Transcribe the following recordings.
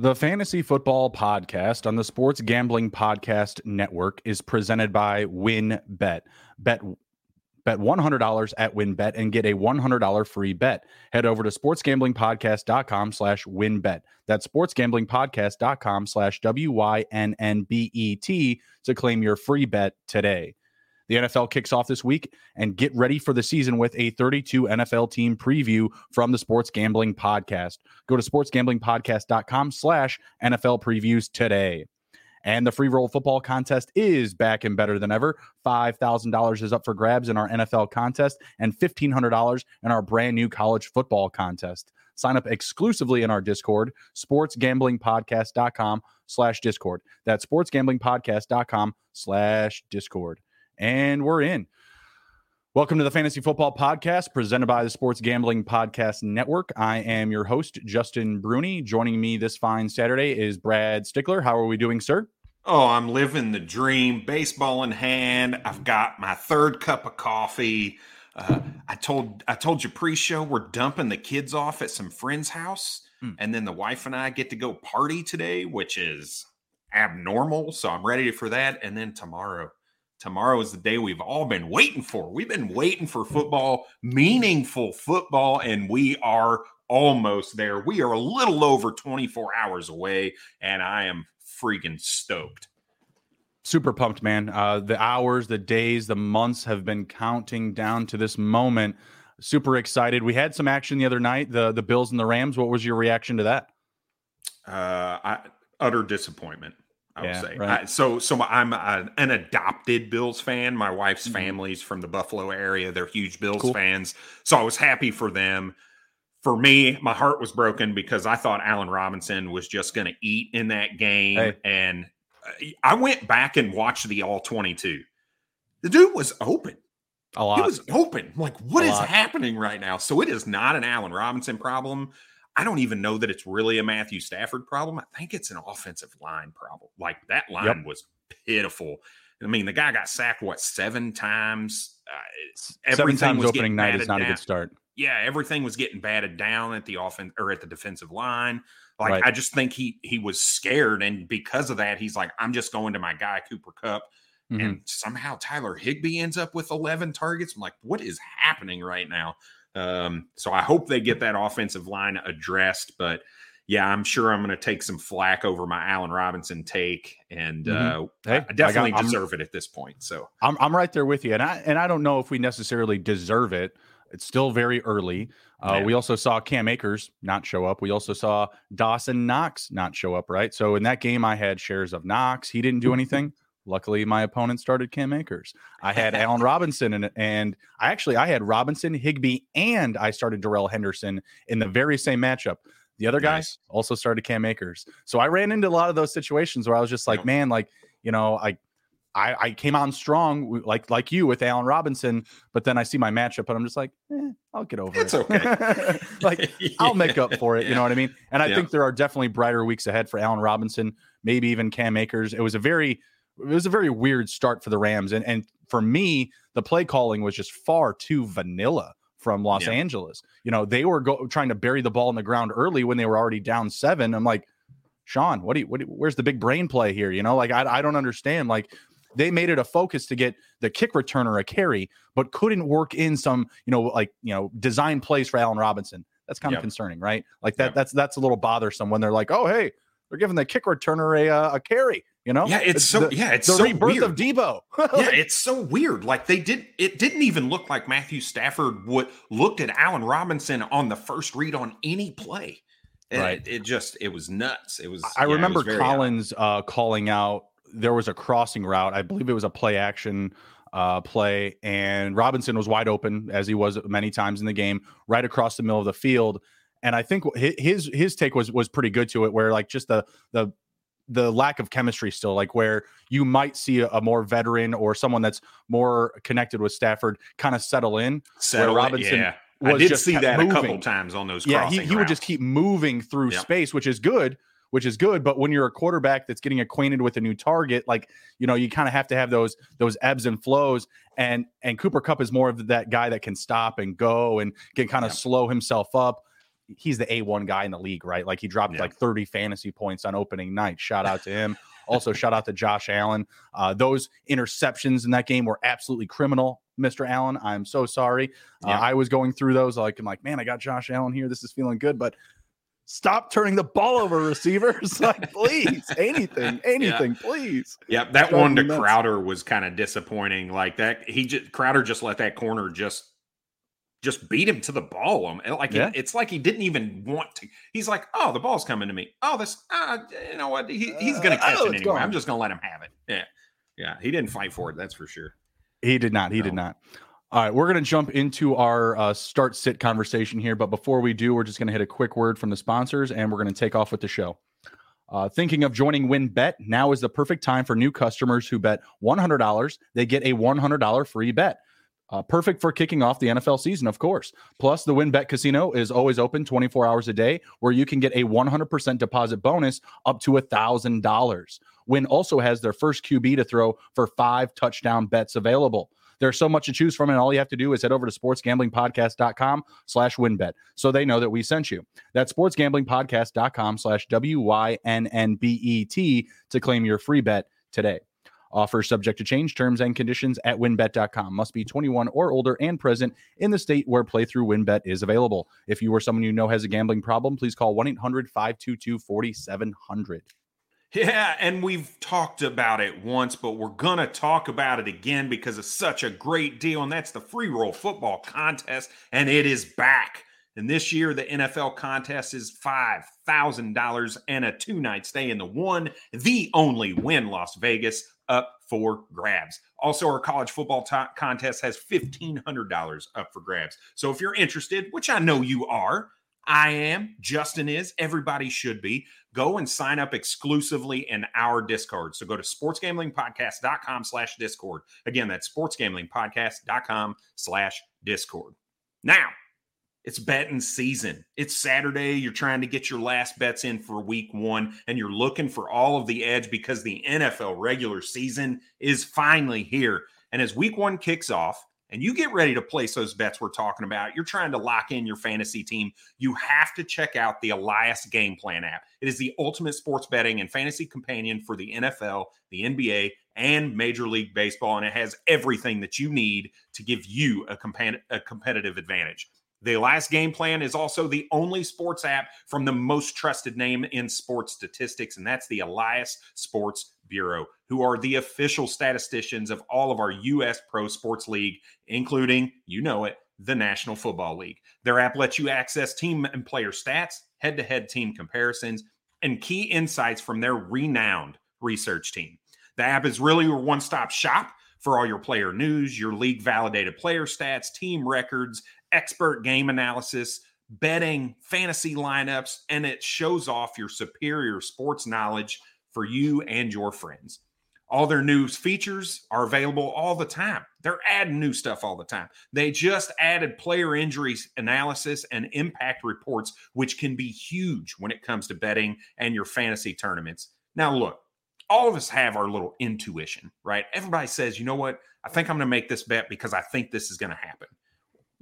The Fantasy Football Podcast on the Sports Gambling Podcast Network is presented by WynnBET. Bet bet $100 at WynnBET and get a $100 free bet. Head over to sportsgamblingpodcast.com slash wynnbet. That's sportsgamblingpodcast.com slash W-Y-N-N-B-E-T to claim your free bet today. The NFL kicks off this week and get ready for the season with a 32 NFL team preview from the Sports Gambling Podcast. Go to sportsgamblingpodcast.com slash NFL previews today. And the free roll football contest is back and better than ever. $5,000 is up for grabs in our NFL contest and $1,500 in our brand new college football contest. Sign up exclusively in our Discord, sportsgamblingpodcast.com slash Discord. That's sportsgamblingpodcast.com slash Discord. And we're in. Welcome to the Fantasy Football Podcast presented by the Sports Gambling Podcast Network. I am your host, Justin Bruni. Joining me this fine Saturday is Brad Stickler. How are we doing, sir? Oh, I'm living the dream. Baseball in hand. I've got my third cup of coffee. Uh, I told I told you pre-show we're dumping the kids off at some friend's house, mm. and then the wife and I get to go party today, which is abnormal. So I'm ready for that. And then tomorrow, tomorrow is the day we've all been waiting for. We've been waiting for football, meaningful football, and we are almost there. We are a little over 24 hours away, and I am freaking stoked. Super pumped, man. Uh, the hours, the days, the months have been counting down to this moment. Super excited. We had some action the other night. The the Bills and the Rams. What was your reaction to that? Uh, I, utter disappointment. I yeah, would say. Right. I, so, so I'm a, an adopted Bills fan. My wife's mm-hmm. family's from the Buffalo area. They're huge Bills cool. fans. So I was happy for them. For me, my heart was broken because I thought Allen Robinson was just going to eat in that game. Hey. And uh, I went back and watched the all 22. The dude was open. A lot. He was open. I'm like, what a is lot. happening right now? So it is not an Allen Robinson problem. I don't even know that it's really a Matthew Stafford problem. I think it's an offensive line problem. Like that line yep. was pitiful. I mean, the guy got sacked what seven times. Uh, seven times opening night is not down. a good start. Yeah, everything was getting batted down at the offense or at the defensive line. Like right. I just think he he was scared, and because of that, he's like, I'm just going to my guy Cooper Kupp. Mm-hmm. And somehow Tyler Higbee ends up with 11 targets. I'm like, what is happening right now? Um, so I hope they get that offensive line addressed. But yeah, I'm sure I'm going to take some flack over my Allen Robinson take, and mm-hmm. uh, hey, I definitely I got, deserve it at this point. So I'm I'm right there with you, and I and I don't know if we necessarily deserve it. It's still very early. Uh, we also saw Cam Akers not show up. We also saw Dawson Knox not show up. Right. So in that game, I had shares of Knox. He didn't do anything. Luckily, my opponent started Cam Akers. I had Allen Robinson, and, and I actually I had Robinson, Higbee, and I started Darrell Henderson in the very same matchup. The other guy nice. also started Cam Akers. So I ran into a lot of those situations where I was just like, man, like you know, I I, I came on strong like like you with Allen Robinson, but then I see my matchup and I'm just like, eh, I'll get over it's it. It's okay. like I'll make up for it. Yeah. You know what I mean? And I yeah. think there are definitely brighter weeks ahead for Allen Robinson, maybe even Cam Akers. It was a very it was a very weird start for the Rams. And and for me, the play calling was just far too vanilla from Los yeah. Angeles. You know, they were go- trying to bury the ball in the ground early when they were already down seven. I'm like, Sean, what do you, what do you, where's the big brain play here? You know, like I, I don't understand. Like they made it a focus to get the kick returner a carry, but couldn't work in some, you know, like, you know, design plays for Allen Robinson. That's kind yep. of concerning, right? Like that, yep. that's, that's a little bothersome when they're like, oh, hey, they're giving the kick returner a, uh, a carry. You know, yeah, it's, it's so the, yeah, it's the so rebirth weird. of Debo. yeah, it's so weird. Like they did, it didn't even look like Matthew Stafford would looked at Allen Robinson on the first read on any play. And right. It, it, just it was nuts. It was. I yeah, remember was Collins uh, calling out. There was a crossing route. I believe it was a play action uh, play, and Robinson was wide open as he was many times in the game, right across the middle of the field. And I think his his take was was pretty good to it, where like just the the the lack of chemistry still, like where you might see a, a, more veteran or someone that's more connected with Stafford kind of settle in. Settle Robinson. yeah. I did see that moving. a couple times on those. Yeah, he, he would just keep moving through yep. space, which is good, which is good. But when you're a quarterback that's getting acquainted with a new target, like you know, you kind of have to have those those ebbs and flows. And and Cooper Kupp is more of that guy that can stop and go and can kind of yep. slow himself up he's the A1 guy in the league, right? Like he dropped yeah. like 30 fantasy points on opening night. Shout out to him. also, shout out to Josh Allen. Uh, those interceptions in that game were absolutely criminal, Mr. Allen. I'm so sorry. Uh, yeah. Uh, I was going through those like I'm like, man, I got Josh Allen here. This is feeling good, but stop turning the ball over receivers like please anything anything yeah. please yeah that one to crowder was kind of disappointing like that he just crowder just let that corner just just beat him to the ball. Um, like yeah. it, it's like he didn't even want to. He's like, "Oh, the ball's coming to me. Oh, this, uh, you know what? He, he's going to uh, catch uh, it anyway. I'm just going to let him have it." Yeah, yeah. He didn't fight for it. That's for sure. He did not. He no. did not. All right, we're going to jump into our uh, start sit conversation here, but before we do, we're just going to hit a quick word from the sponsors, and we're going to take off with the show. Uh, thinking of joining WynnBET, now is the perfect time for new customers who bet $100. They get a $100 free bet. Uh, perfect for kicking off the NFL season, of course. Plus, the WynnBET Casino is always open 24 hours a day, where you can get a 100% deposit bonus up to $1,000. Wynn also has their first QB to throw for five touchdown bets available. There's so much to choose from, and all you have to do is head over to sportsgamblingpodcast.com slash wynnbet so they know that we sent you. That's sportsgamblingpodcast.com slash W-Y-N-N-B-E-T to claim your free bet today. Offer subject to change terms and conditions at wynnbet.com. Must be 21 or older and present in the state where playthrough wynnbet is available. If you or someone you know has a gambling problem, please call 1 800 522 4700. Yeah, and we've talked about it once, but we're going to talk about it again because it's such a great deal. And that's the free roll football contest, and it is back. And this year, the NFL contest is $5,000 and a two night stay in the one, the only Wynn Las Vegas up for grabs. Also, our college football t- contest has $1,500 up for grabs. So if you're interested, which I know you are, I am, Justin is, everybody should be. Go and sign up exclusively in our Discord. So go to sportsgamblingpodcast.com slash Discord. Again, that's sportsgamblingpodcast.com slash Discord. Now, it's betting season. It's Saturday. You're trying to get your last bets in for week one, and you're looking for all of the edge because the NFL regular season is finally here. And as week one kicks off, and you get ready to place those bets we're talking about, you're trying to lock in your fantasy team, you have to check out the Elias Game Plan app. It is the ultimate sports betting and fantasy companion for the NFL, the NBA, and Major League Baseball, and it has everything that you need to give you a, comp- a competitive advantage. The Elias Game Plan is also the only sports app from the most trusted name in sports statistics, and that's the Elias Sports Bureau, who are the official statisticians of all of our U.S. pro sports league, including, you know it, the National Football League. Their app lets you access team and player stats, head to head team comparisons, and key insights from their renowned research team. The app is really your one stop shop for all your player news, your league validated player stats, team records, expert game analysis, betting, fantasy lineups, and it shows off your superior sports knowledge for you and your friends. All their new features are available all the time. They're adding new stuff all the time. They just added player injuries analysis and impact reports, which can be huge when it comes to betting and your fantasy tournaments. Now, look, all of us have our little intuition, right? Everybody says, you know what? I think I'm going to make this bet because I think this is going to happen.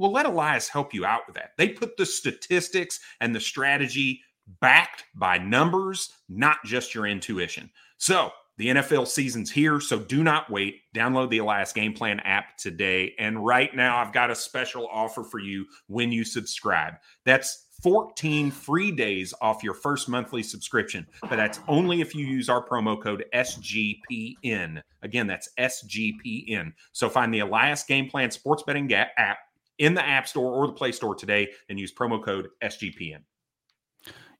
Well, let Elias help you out with that. They put the statistics and the strategy backed by numbers, not just your intuition. So, the NFL season's here, so do not wait. Download the Elias Game Plan app today. And right now, I've got a special offer for you when you subscribe. That's 14 free days off your first monthly subscription, but that's only if you use our promo code SGPN. Again, that's SGPN. So find the Elias Game Plan Sports Betting app in the App Store or the Play Store today and use promo code SGPN.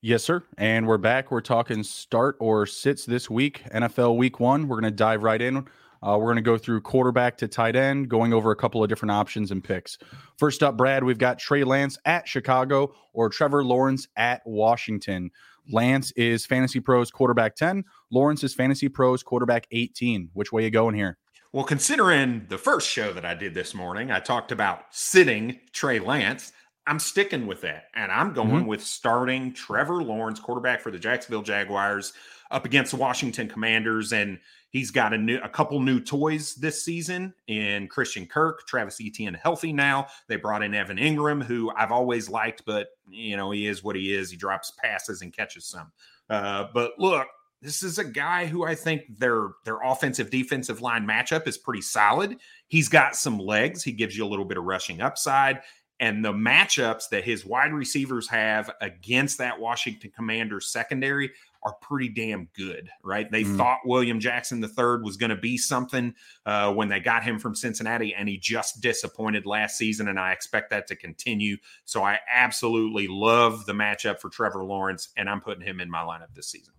Yes, sir. And we're back. We're talking start or sits this week, NFL week one. We're going to dive right in. Uh, we're going to go through quarterback to tight end, going over a couple of different options and picks. First up, Brad, we've got Trey Lance at Chicago or Trevor Lawrence at Washington. Lance is Fantasy Pros quarterback 10. Lawrence is Fantasy Pros quarterback 18. Which way you going here? Well, considering the first show that I did this morning, I talked about sitting Trey Lance. I'm sticking with that. And I'm going mm-hmm. with starting Trevor Lawrence, quarterback for the Jacksonville Jaguars, up against the Washington Commanders. And He's got a new a couple new toys this season in Christian Kirk, Travis Etienne healthy now. They brought in Evan Engram, who I've always liked, but you know he is what he is. He drops passes and catches some. Uh, but look, this is a guy who I think their their offensive defensive line matchup is pretty solid. He's got some legs. He gives you a little bit of rushing upside. And the matchups that his wide receivers have against that Washington Commanders secondary are pretty damn good, right? They mm. thought William Jackson III was going to be something uh, when they got him from Cincinnati, and he just disappointed last season, and I expect that to continue. So I absolutely love the matchup for Trevor Lawrence, and I'm putting him in my lineup this season.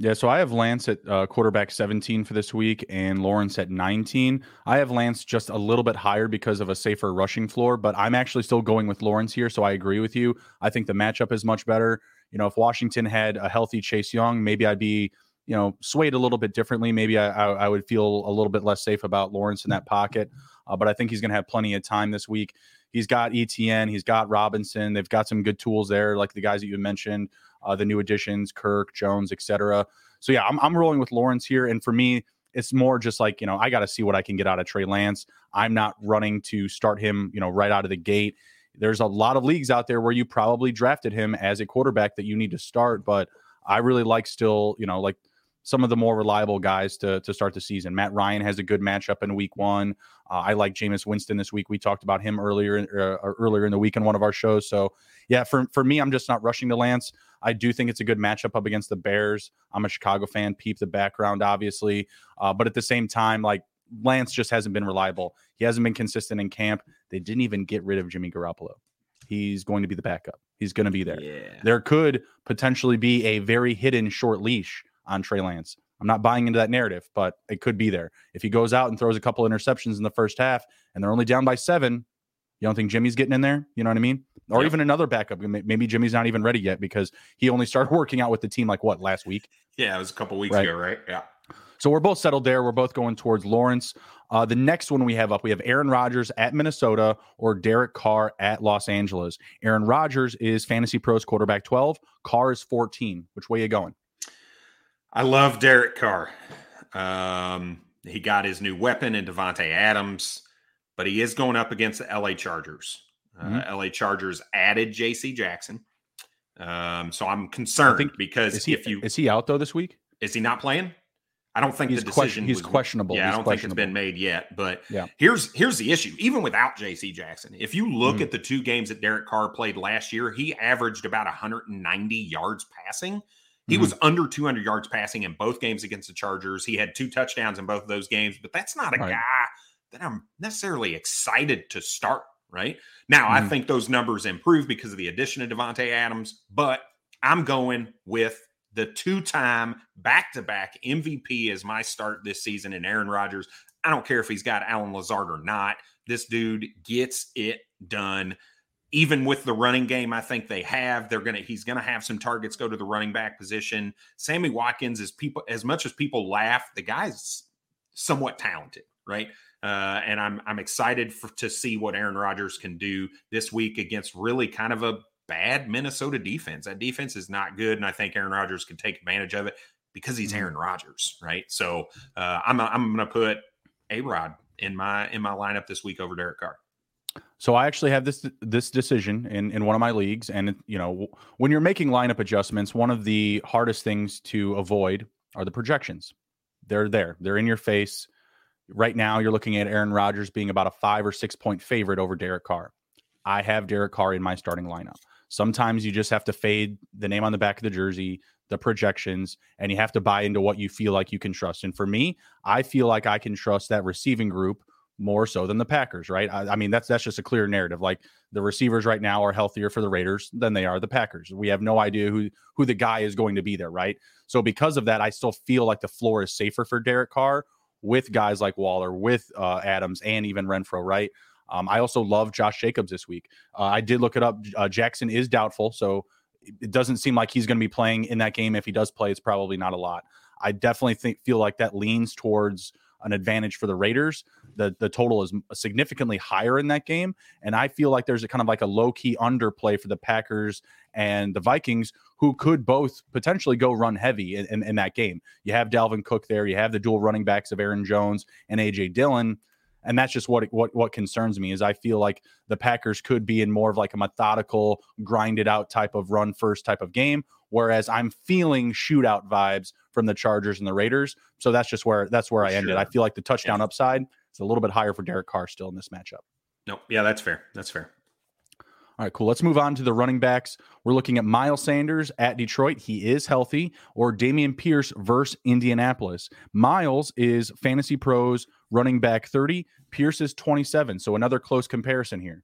Yeah, so I have Lance at uh, quarterback 17 for this week and Lawrence at 19. I have Lance just a little bit higher because of a safer rushing floor, but I'm actually still going with Lawrence here. So I agree with you. I think the matchup is much better. You know, if Washington had a healthy Chase Young, maybe I'd be, you know, swayed a little bit differently. Maybe I, I, I would feel a little bit less safe about Lawrence in that pocket. Uh, but I think he's going to have plenty of time this week. He's got Etienne, he's got Robinson. They've got some good tools there, like the guys that you mentioned uh, the new additions, Kirk, Jones, etc. So yeah, I'm, I'm rolling with Lawrence here, and for me, it's more just like you know I got to see what I can get out of Trey Lance. I'm not running to start him, you know, right out of the gate. There's a lot of leagues out there where you probably drafted him as a quarterback that you need to start, but I really like still, you know, like some of the more reliable guys to to start the season. Matt Ryan has a good matchup in Week One. Uh, I like Jameis Winston this week. We talked about him earlier uh, earlier in the week in one of our shows. So yeah, for for me, I'm just not rushing to Lance. I do think it's a good matchup up against the Bears. I'm a Chicago fan. Peep the background, obviously, uh, but at the same time, like Lance just hasn't been reliable. He hasn't been consistent in camp. They didn't even get rid of Jimmy Garoppolo. He's going to be the backup. He's going to be there. Yeah. There could potentially be a very hidden short leash on Trey Lance. I'm not buying into that narrative, but it could be there. If he goes out and throws a couple interceptions in the first half and they're only down by seven, you don't think Jimmy's getting in there? You know what I mean? Or even another backup. Maybe Jimmy's not even ready yet because he only started working out with the team like what last week? Yeah, it was a couple weeks right? ago, right? Yeah. So we're both settled there. We're both going towards Lawrence. Uh, the next one we have up, we have Aaron Rodgers at Minnesota or Derek Carr at Los Angeles. Aaron Rodgers is Fantasy Pros quarterback 12. Carr is 14. Which way are you going? I love Derek Carr. Um, he got his new weapon in Davante Adams but he is going up against the LA Chargers. Uh, mm-hmm. Uh, LA Chargers added J.C. Jackson, um, so I'm concerned because he, if you is he out though this week? Is he not playing? I don't think he's the decision. Question, he's was, questionable. Yeah, he's I don't think it's been made yet. But yeah. here's here's the issue. Even without J.C. Jackson, if you look mm-hmm. at the two games that Derek Carr played last year, he averaged about 190 yards passing. He mm-hmm. was under 200 yards passing in both games against the Chargers. He had two touchdowns in both of those games, but that's not a right. guy that I'm necessarily excited to start. Right now, mm. I think those numbers improve because of the addition of Davante Adams, but I'm going with the two-time back-to-back MVP as my start this season in Aaron Rodgers. I don't care if he's got Allen Lazard or not. This dude gets it done. Even with the running game, I think they have. They're gonna. He's gonna have some targets go to the running back position. Sammy Watkins is people as much as people laugh. The guy's somewhat talented, right? Uh, and I'm I'm excited for, to see what Aaron Rodgers can do this week against really kind of a bad Minnesota defense. That defense is not good, and I think Aaron Rodgers can take advantage of it because he's mm-hmm. Aaron Rodgers, right? So uh, I'm I'm going to put A Rod in my in my lineup this week over Derek Carr. So I actually have this this decision in in one of my leagues, and you know when you're making lineup adjustments, one of the hardest things to avoid are the projections. They're there. They're in your face. Right now, you're looking at Aaron Rodgers being about a five or six point favorite over Derek Carr. I have Derek Carr in my starting lineup. Sometimes you just have to fade the name on the back of the jersey, the projections, and you have to buy into what you feel like you can trust. And for me, I feel like I can trust that receiving group more so than the Packers, right? I, I, mean, that's that's just a clear narrative. Like the receivers right now are healthier for the Raiders than they are the Packers. We have no idea who who the guy is going to be there, right? So because of that, I still feel like the floor is safer for Derek Carr with guys like Waller, with uh, Adams, and even Renfrow, right? Um, I also love Josh Jacobs this week. Uh, I did look it up. Uh, Jackson is doubtful, so it doesn't seem like he's going to be playing in that game. If he does play, it's probably not a lot. I definitely think feel like that leans towards an advantage for the Raiders. The the total is significantly higher in that game, and I feel like there's a kind of like a low key underplay for the Packers and the Vikings, who could both potentially go run heavy in, in, in that game. You have Dalvin Cook there, you have the dual running backs of Aaron Jones and AJ Dillon and that's just what what what concerns me is I feel like the Packers could be in more of like a methodical, grinded out type of run first type of game, whereas I'm feeling shootout vibes from the Chargers and the Raiders. So that's just where that's where I ended. Sure. I feel like the touchdown yeah. upside is a little bit higher for Derek Carr still in this matchup. No, yeah, that's fair. That's fair. All right, cool. Let's move on to the running backs. We're looking at Miles Sanders at Detroit. He is healthy, or Dameon Pierce versus Indianapolis. Miles is Fantasy Pros running back 30. Pierce is 27. So another close comparison here.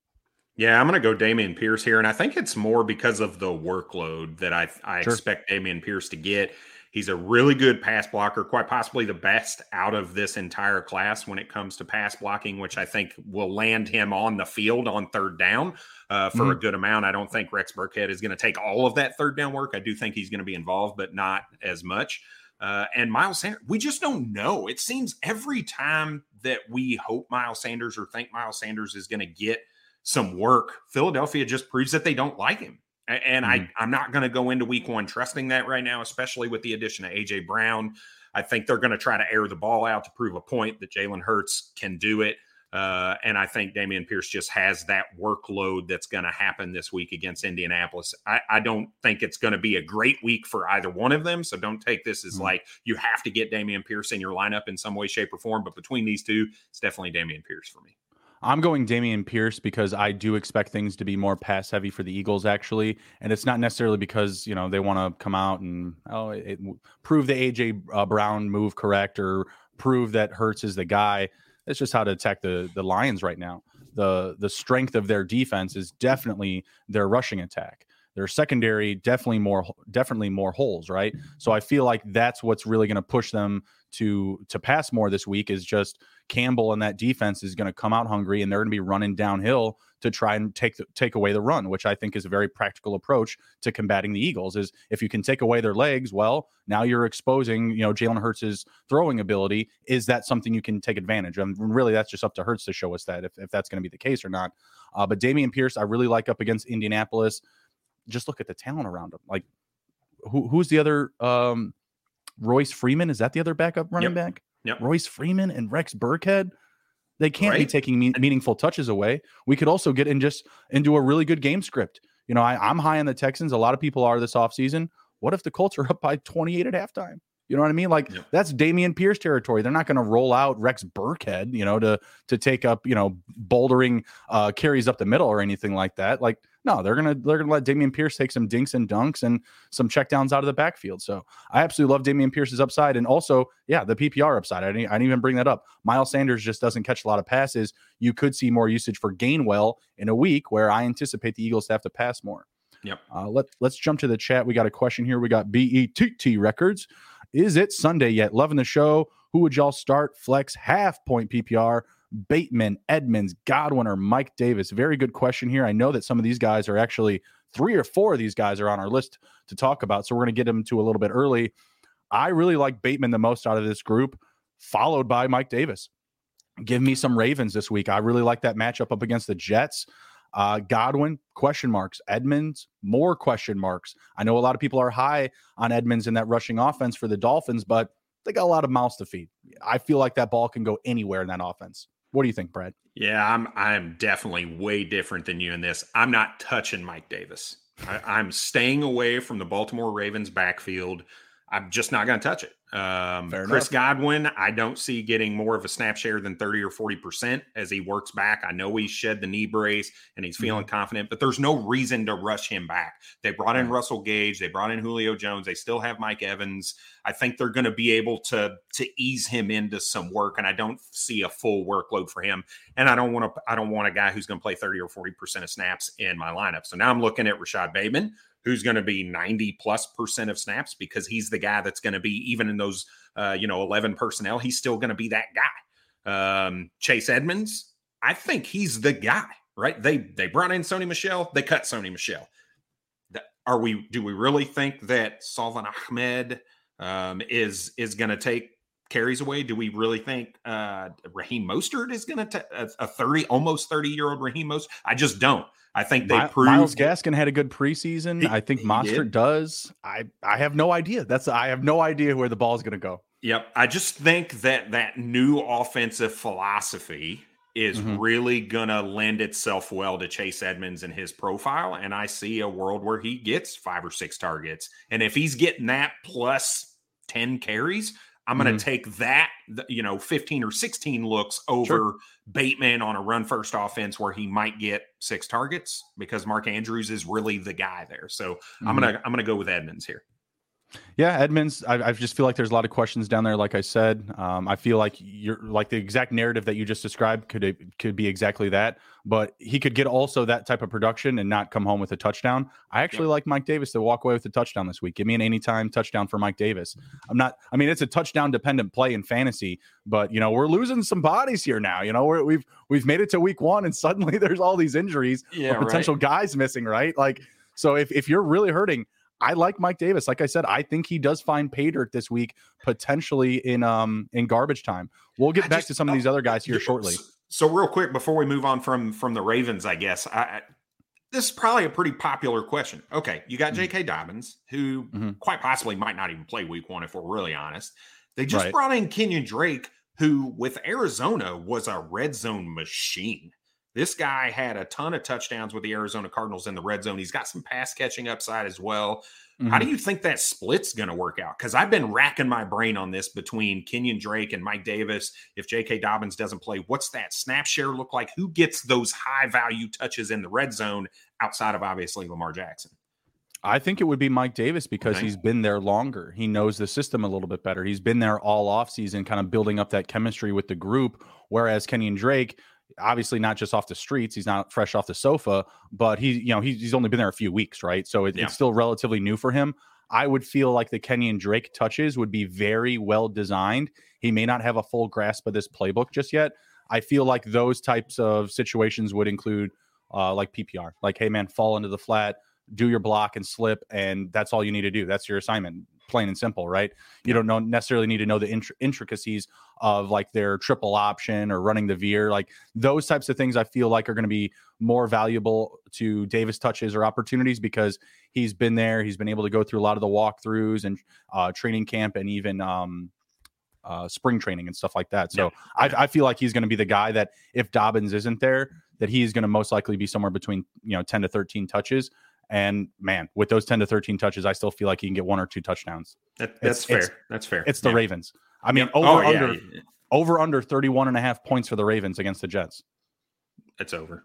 Yeah, I'm going to go Dameon Pierce here. And I think it's more because of the workload that I, I sure. expect Dameon Pierce to get. He's a really good pass blocker, quite possibly the best out of this entire class when it comes to pass blocking, which I think will land him on the field on third down uh, for mm-hmm. a good amount. I don't think Rex Burkhead is going to take all of that third down work. I do think he's going to be involved, but not as much. Uh, and Miles Sanders, we just don't know. It seems every time that we hope Miles Sanders or think Miles Sanders is going to get some work, Philadelphia just proves that they don't like him. And mm-hmm. I, I'm not going to go into week one trusting that right now, especially with the addition of AJ Brown. I think they're going to try to air the ball out to prove a point that Jalen Hurts can do it. Uh, and I think Dameon Pierce just has that workload that's going to happen this week against Indianapolis. I, I don't think it's going to be a great week for either one of them. So don't take this as mm-hmm. like you have to get Dameon Pierce in your lineup in some way, shape, or form. But between these two, it's definitely Dameon Pierce for me. I'm going Dameon Pierce because I do expect things to be more pass heavy for the Eagles, actually, and it's not necessarily because you know they want to come out and oh it, prove the AJ uh, Brown move correct or prove that Hurts is the guy. It's just how to attack the the Lions right now. the The strength of their defense is definitely their rushing attack. Their secondary definitely more definitely more holes, right? So I feel like that's what's really going to push them to to pass more this week is just Campbell and that defense is going to come out hungry and they're going to be running downhill to try and take the, take away the run, which I think is a very practical approach to combating the Eagles. Is if you can take away their legs, well, now you're exposing you know Jalen Hurts' throwing ability. Is that something you can take advantage of? And really, that's just up to Hurts to show us that if, if that's going to be the case or not. Uh, but Dameon Pierce, I really like up against Indianapolis. Just look at the talent around him. Like who who's the other um Royce Freeman? Is that the other backup running yep. back? Yep. Royce Freeman and Rex Burkhead. They can't right. be taking me- meaningful touches away. We could also get in just into a really good game script. You know, I, am high on the Texans. A lot of people are this offseason. What if the Colts are up by 28 at halftime? You know what I mean? Like yep. that's Dameon Pierce territory. They're not going to roll out Rex Burkhead, you know, to to take up, you know, bouldering uh carries up the middle or anything like that. Like no, they're gonna they're gonna let Dameon Pierce take some dinks and dunks and some checkdowns out of the backfield. So I absolutely love Dameon Pierce's upside, and also yeah, the PPR upside. I didn't, I didn't even bring that up. Miles Sanders just doesn't catch a lot of passes. You could see more usage for Gainwell in a week where I anticipate the Eagles to have to pass more. Yep. Uh, let let's jump to the chat. We got a question here. We got BETT records. Is it Sunday yet? Loving the show. Who would y'all start flex half point PPR? Bateman, Edmonds, Godwin, or Mike Davis? Very good question here. I know that some of these guys are actually three or four of these guys are on our list to talk about. So we're going to get them to a little bit early. I really like Bateman the most out of this group, followed by Mike Davis. Give me some Ravens this week. I really like that matchup up against the Jets. Uh, Godwin, question marks. Edmonds, more question marks. I know a lot of people are high on Edmonds in that rushing offense for the Dolphins, but they got a lot of mouths to feed. I feel like that ball can go anywhere in that offense. What do you think, Brad? Yeah, I'm I'm definitely way different than you in this. I'm not touching Mike Davis. I, am staying away from the Baltimore Ravens backfield. I'm just not going to touch it. Um, Chris Godwin, I don't see getting more of a snap share than 30 or 40% as he works back. I know he shed the knee brace and he's feeling mm-hmm. confident, but there's no reason to rush him back. They brought in Russell Gage, they brought in Julio Jones, they still have Mike Evans. I think they're going to be able to to ease him into some work, and I don't see a full workload for him. And I don't want to I don't want a guy who's going to play 30 or 40% of snaps in my lineup. So now I'm looking at Rashad Bateman who's going to be 90 plus percent of snaps because he's the guy that's going to be even in those uh, you know 11 personnel he's still going to be that guy. Um, chase edmonds i think he's the guy right? They they brought in Sony Michel they cut Sony Michel are we do we really think that salvon ahmed um, is is going to take carries away, do we really think uh, Raheem Mostert is going to a 30, almost 30 year old Raheem Mostert? I just don't. I think they proved Myles Gaskin had a good preseason. He, I think Mostert does. I I have no idea. That's I have no idea where the ball is going to go. Yep. I just think that that new offensive philosophy is mm-hmm. really going to lend itself well to Chase Edmonds and his profile. And I see a world where he gets five or six targets. And if he's getting that plus 10 carries, I'm going to mm-hmm. take that, you know, 15 or 16 looks over sure. Bateman on a run first offense where he might get six targets because Mark Andrews is really the guy there. So mm-hmm. I'm going to, I'm going to go with Edmonds here. Yeah, Edmonds. I, I, just feel like there's a lot of questions down there. Like I said, um, I feel like you're like the exact narrative that you just described could could be exactly that. But he could get also that type of production and not come home with a touchdown. I actually like Mike Davis to walk away with a touchdown this week. Give me an anytime touchdown for Mike Davis. I'm not. I mean, it's a touchdown dependent play in fantasy, but you know we're losing some bodies here now. You know we have we've, we've made it to week one and suddenly there's all these injuries yeah, potential right. guys missing. Right, like so if if you're really hurting. I like Mike Davis. Like I said, I think he does find pay dirt this week, potentially in um in garbage time. We'll get I back just, to some of these other guys here shortly. So, real quick before we move on from from the Ravens, I guess I, this is probably a pretty popular question. Okay, you got mm-hmm. J.K. Dobbins, who mm-hmm. quite possibly might not even play Week One if we're really honest. They just right. brought in Kenyon Drake, who with Arizona was a red zone machine. This guy had a ton of touchdowns with the Arizona Cardinals in the red zone. He's got some pass catching upside as well. Mm-hmm. How do mm-hmm. you think that split's going to work out? Because I've been racking my brain on this between Kenyon Drake and Mike Davis. If J.K. Dobbins doesn't play, what's that snap share look like? Who gets those high value touches in the red zone outside of obviously Lamar Jackson? I think it would be Mike Davis because okay. he's been there longer. He knows the system a little bit better. He's been there all offseason, kind of building up that chemistry with the group. Whereas Kenyon Drake, obviously not just off the streets. He's not fresh off the sofa, but he, you know, he's, he's only been there a few weeks, right? So it, yeah. it's still relatively new for him. I would feel like the Kenyon Drake touches would be very well designed. He may not have a full grasp of this playbook just yet. I feel like those types of situations would include uh, like PPR, like, hey man, fall into the flat, do your block and slip, and that's all you need to do. That's your assignment plain and simple, right? You don't know, necessarily need to know the int- intricacies of like their triple option or running the veer. Like those types of things, I feel like are going to be more valuable to Davis touches or opportunities because he's been there. He's been able to go through a lot of the walkthroughs and uh, training camp and even um, uh, spring training and stuff like that. So yeah. I, I, feel like he's going to be the guy that if Dobbins isn't there, that he's going to most likely be somewhere between you know 10 to 13 touches. And man, with those 10 to 13 touches, I still feel like he can get one or two touchdowns. That, that's it's, fair. It's, that's fair. It's the yeah. Ravens. I mean, over oh, under yeah. over under 31 and a half points for the Ravens against the Jets. It's over.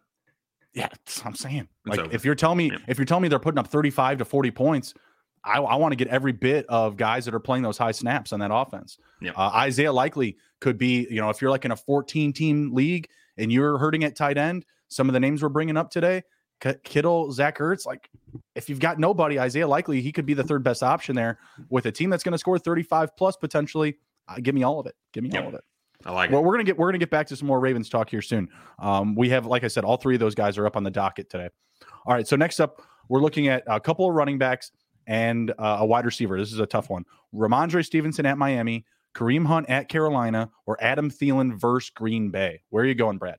Yeah, I'm saying. It's like over. if you're telling me yeah. if you're telling me they're putting up 35 to 40 points, I, I want to get every bit of guys that are playing those high snaps on that offense. Yeah. Uh, Isaiah Likely could be, you know, if you're like in a 14 team league and you're hurting at tight end, some of the names we're bringing up today, Kittle, Zach Ertz, like if you've got nobody, Isaiah Likely, he could be the third best option there with a team that's going to score 35 plus potentially. Uh, give me all of it. Give me yep. all of it. I like well, it. we're gonna get we're gonna get back to some more Ravens talk here soon. Um, we have, like I said, all three of those guys are up on the docket today. All right, so next up, we're looking at a couple of running backs and uh, a wide receiver. This is a tough one. Rhamondre Stevenson at Miami, Kareem Hunt at Carolina, or Adam Thielen versus Green Bay. Where are you going, Brad?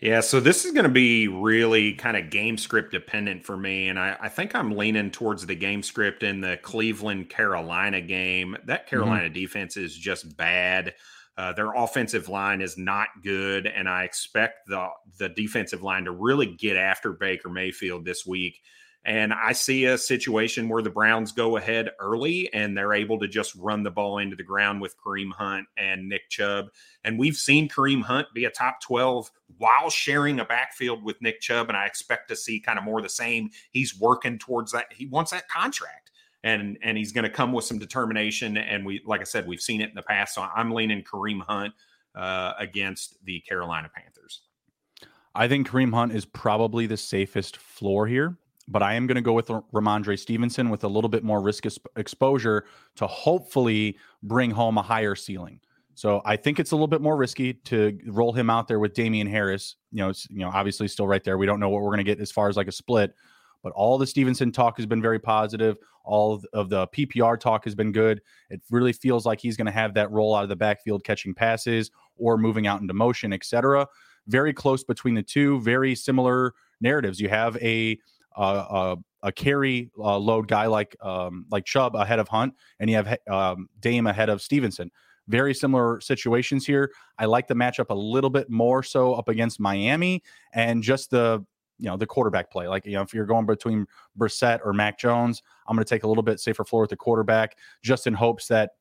Yeah, so this is going to be really kind of game script dependent for me. And I, I, think I'm leaning towards the game script in the Cleveland Carolina game. That mm-hmm. Carolina mm-hmm. defense is just bad. Uh, their offensive line is not good, and I expect the the defensive line to really get after Baker Mayfield this week. And I see a situation where the Browns go ahead early and they're able to just run the ball into the ground with Kareem Hunt and Nick Chubb. And we've seen Kareem Hunt be a top 12 while sharing a backfield with Nick Chubb. And I expect to see kind of more the same. He's working towards that. He wants that contract. And and he's going to come with some determination. And we, like I said, we've seen it in the past. So I'm leaning Kareem Hunt uh, against the Carolina Panthers. I think Kareem Hunt is probably the safest floor here but I am going to go with Rhamondre Stevenson with a little bit more risk exposure to hopefully bring home a higher ceiling. So I think it's a little bit more risky to roll him out there with Damien Harris. You know, you know, obviously still right there. We don't know what we're going to get as far as like a split, but all the Stevenson talk has been very positive. All of the PPR talk has been good. It really feels like he's going to have that role out of the backfield catching passes or moving out into motion, etc. Very close between the two, very similar narratives. You have a uh, a, carry uh, load guy like um, like Chubb ahead of Hunt, and you have um, Dame ahead of Stevenson. Very similar situations here. I like the matchup a little bit more so up against Miami, and just the you know the quarterback play. Like you know, if you're going between Brissett or Mac Jones, I'm going to take a little bit safer floor with the quarterback, just in hopes that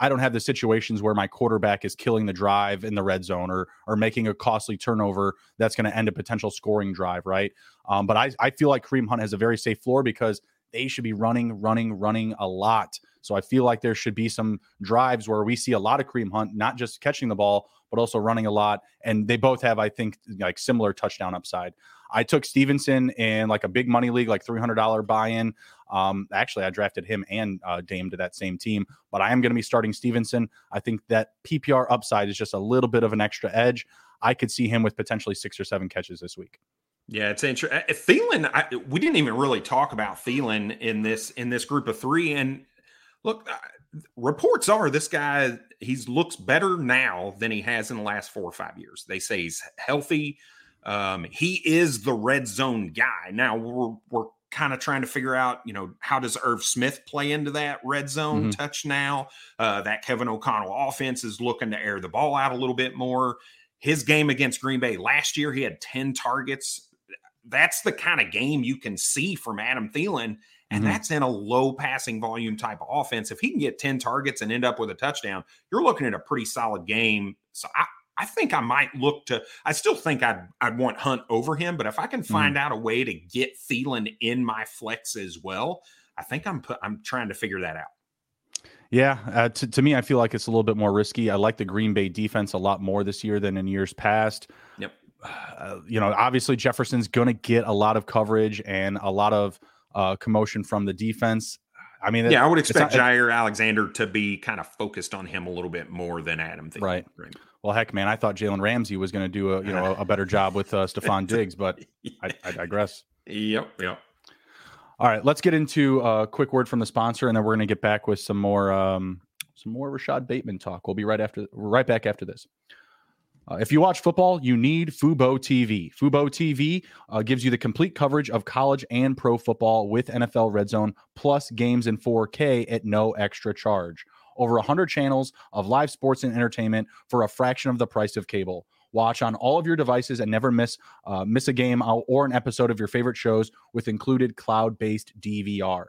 I don't have the situations where my quarterback is killing the drive in the red zone or or making a costly turnover that's going to end a potential scoring drive, right? Um, but I, I feel like Kareem Hunt has a very safe floor because they should be running, running, running a lot. So I feel like there should be some drives where we see a lot of Kareem Hunt, not just catching the ball, but also running a lot. And they both have, I think, like similar touchdown upside. I took Stevenson in like a big money league, like $300 buy in. Um, actually, I drafted him and uh, Dame to that same team, but I am going to be starting Stevenson. I think that PPR upside is just a little bit of an extra edge. I could see him with potentially six or seven catches this week. Yeah, it's interesting. Uh, Thielen, I, we didn't even really talk about Thielen in this in this group of three. And look, uh, reports are this guy he's looks better now than he has in the last four or five years. They say he's healthy. Um, he is the red zone guy. Now we're we're kind of trying to figure out, you know, how does Irv Smith play into that red zone mm-hmm. touch now? Uh, that Kevin O'Connell offense is looking to air the ball out a little bit more. His game against Green Bay last year, he had 10 targets. That's the kind of game you can see from Adam Thielen. And mm-hmm. that's in a low passing volume type of offense. If he can get 10 targets and end up with a touchdown, you're looking at a pretty solid game. So I, I think I might look to. I still think I'd I'd want Hunt over him, but if I can find mm. out a way to get Thielen in my flex as well, I think I'm put, I'm trying to figure that out. Yeah, uh, to, to me, I feel like it's a little bit more risky. I like the Green Bay defense a lot more this year than in years past. Yep. Uh, you know, obviously Jefferson's going to get a lot of coverage and a lot of uh, commotion from the defense. I mean, yeah, I would expect Jaire Alexander to be kind of focused on him a little bit more than Adam. Thielen. Right. Right. Well, heck, man, I thought Jalen Ramsey was going to do a you know a better job with uh, Stefon Diggs, but I, I, digress. Yep, yep. All right, let's get into a quick word from the sponsor, and then we're going to get back with some more um, some more Rashad Bateman talk. We'll be right after right back after this. Uh, if you watch football, you need Fubo TV. Fubo TV uh, gives you the complete coverage of college and pro football with NFL Red Zone, plus games in 4K at no extra charge over 100 channels of live sports and entertainment for a fraction of the price of cable. Watch on all of your devices and never miss uh, miss a game or an episode of your favorite shows with included cloud-based DVR.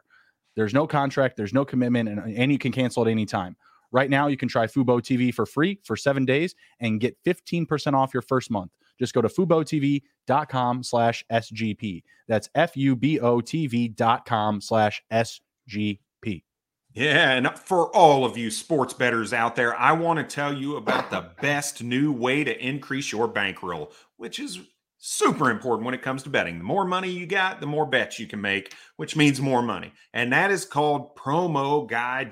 There's no contract, there's no commitment, and, and you can cancel at any time. Right now, you can try Fubo TV for free for seven days and get 15% off your first month. Just go to FuboTV.com slash SGP. That's F-U-B-O-T-V dot com slash SGP. Yeah, and for all of you sports bettors out there, I want to tell you about the best new way to increase your bankroll, which is super important when it comes to betting. The more money you got, the more bets you can make, which means more money. And that is called promoguy.us.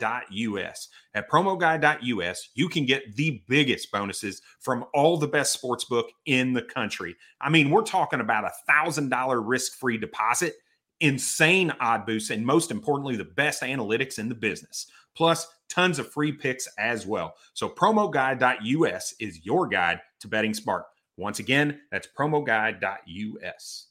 At promoguy.us, you can get the biggest bonuses from all the best sportsbook in the country. I mean, we're talking about a $1,000 risk-free deposit insane odd boosts, and most importantly, the best analytics in the business. Plus, tons of free picks as well. So, promoguy.us is your guide to betting smart. Once again, that's promoguy.us.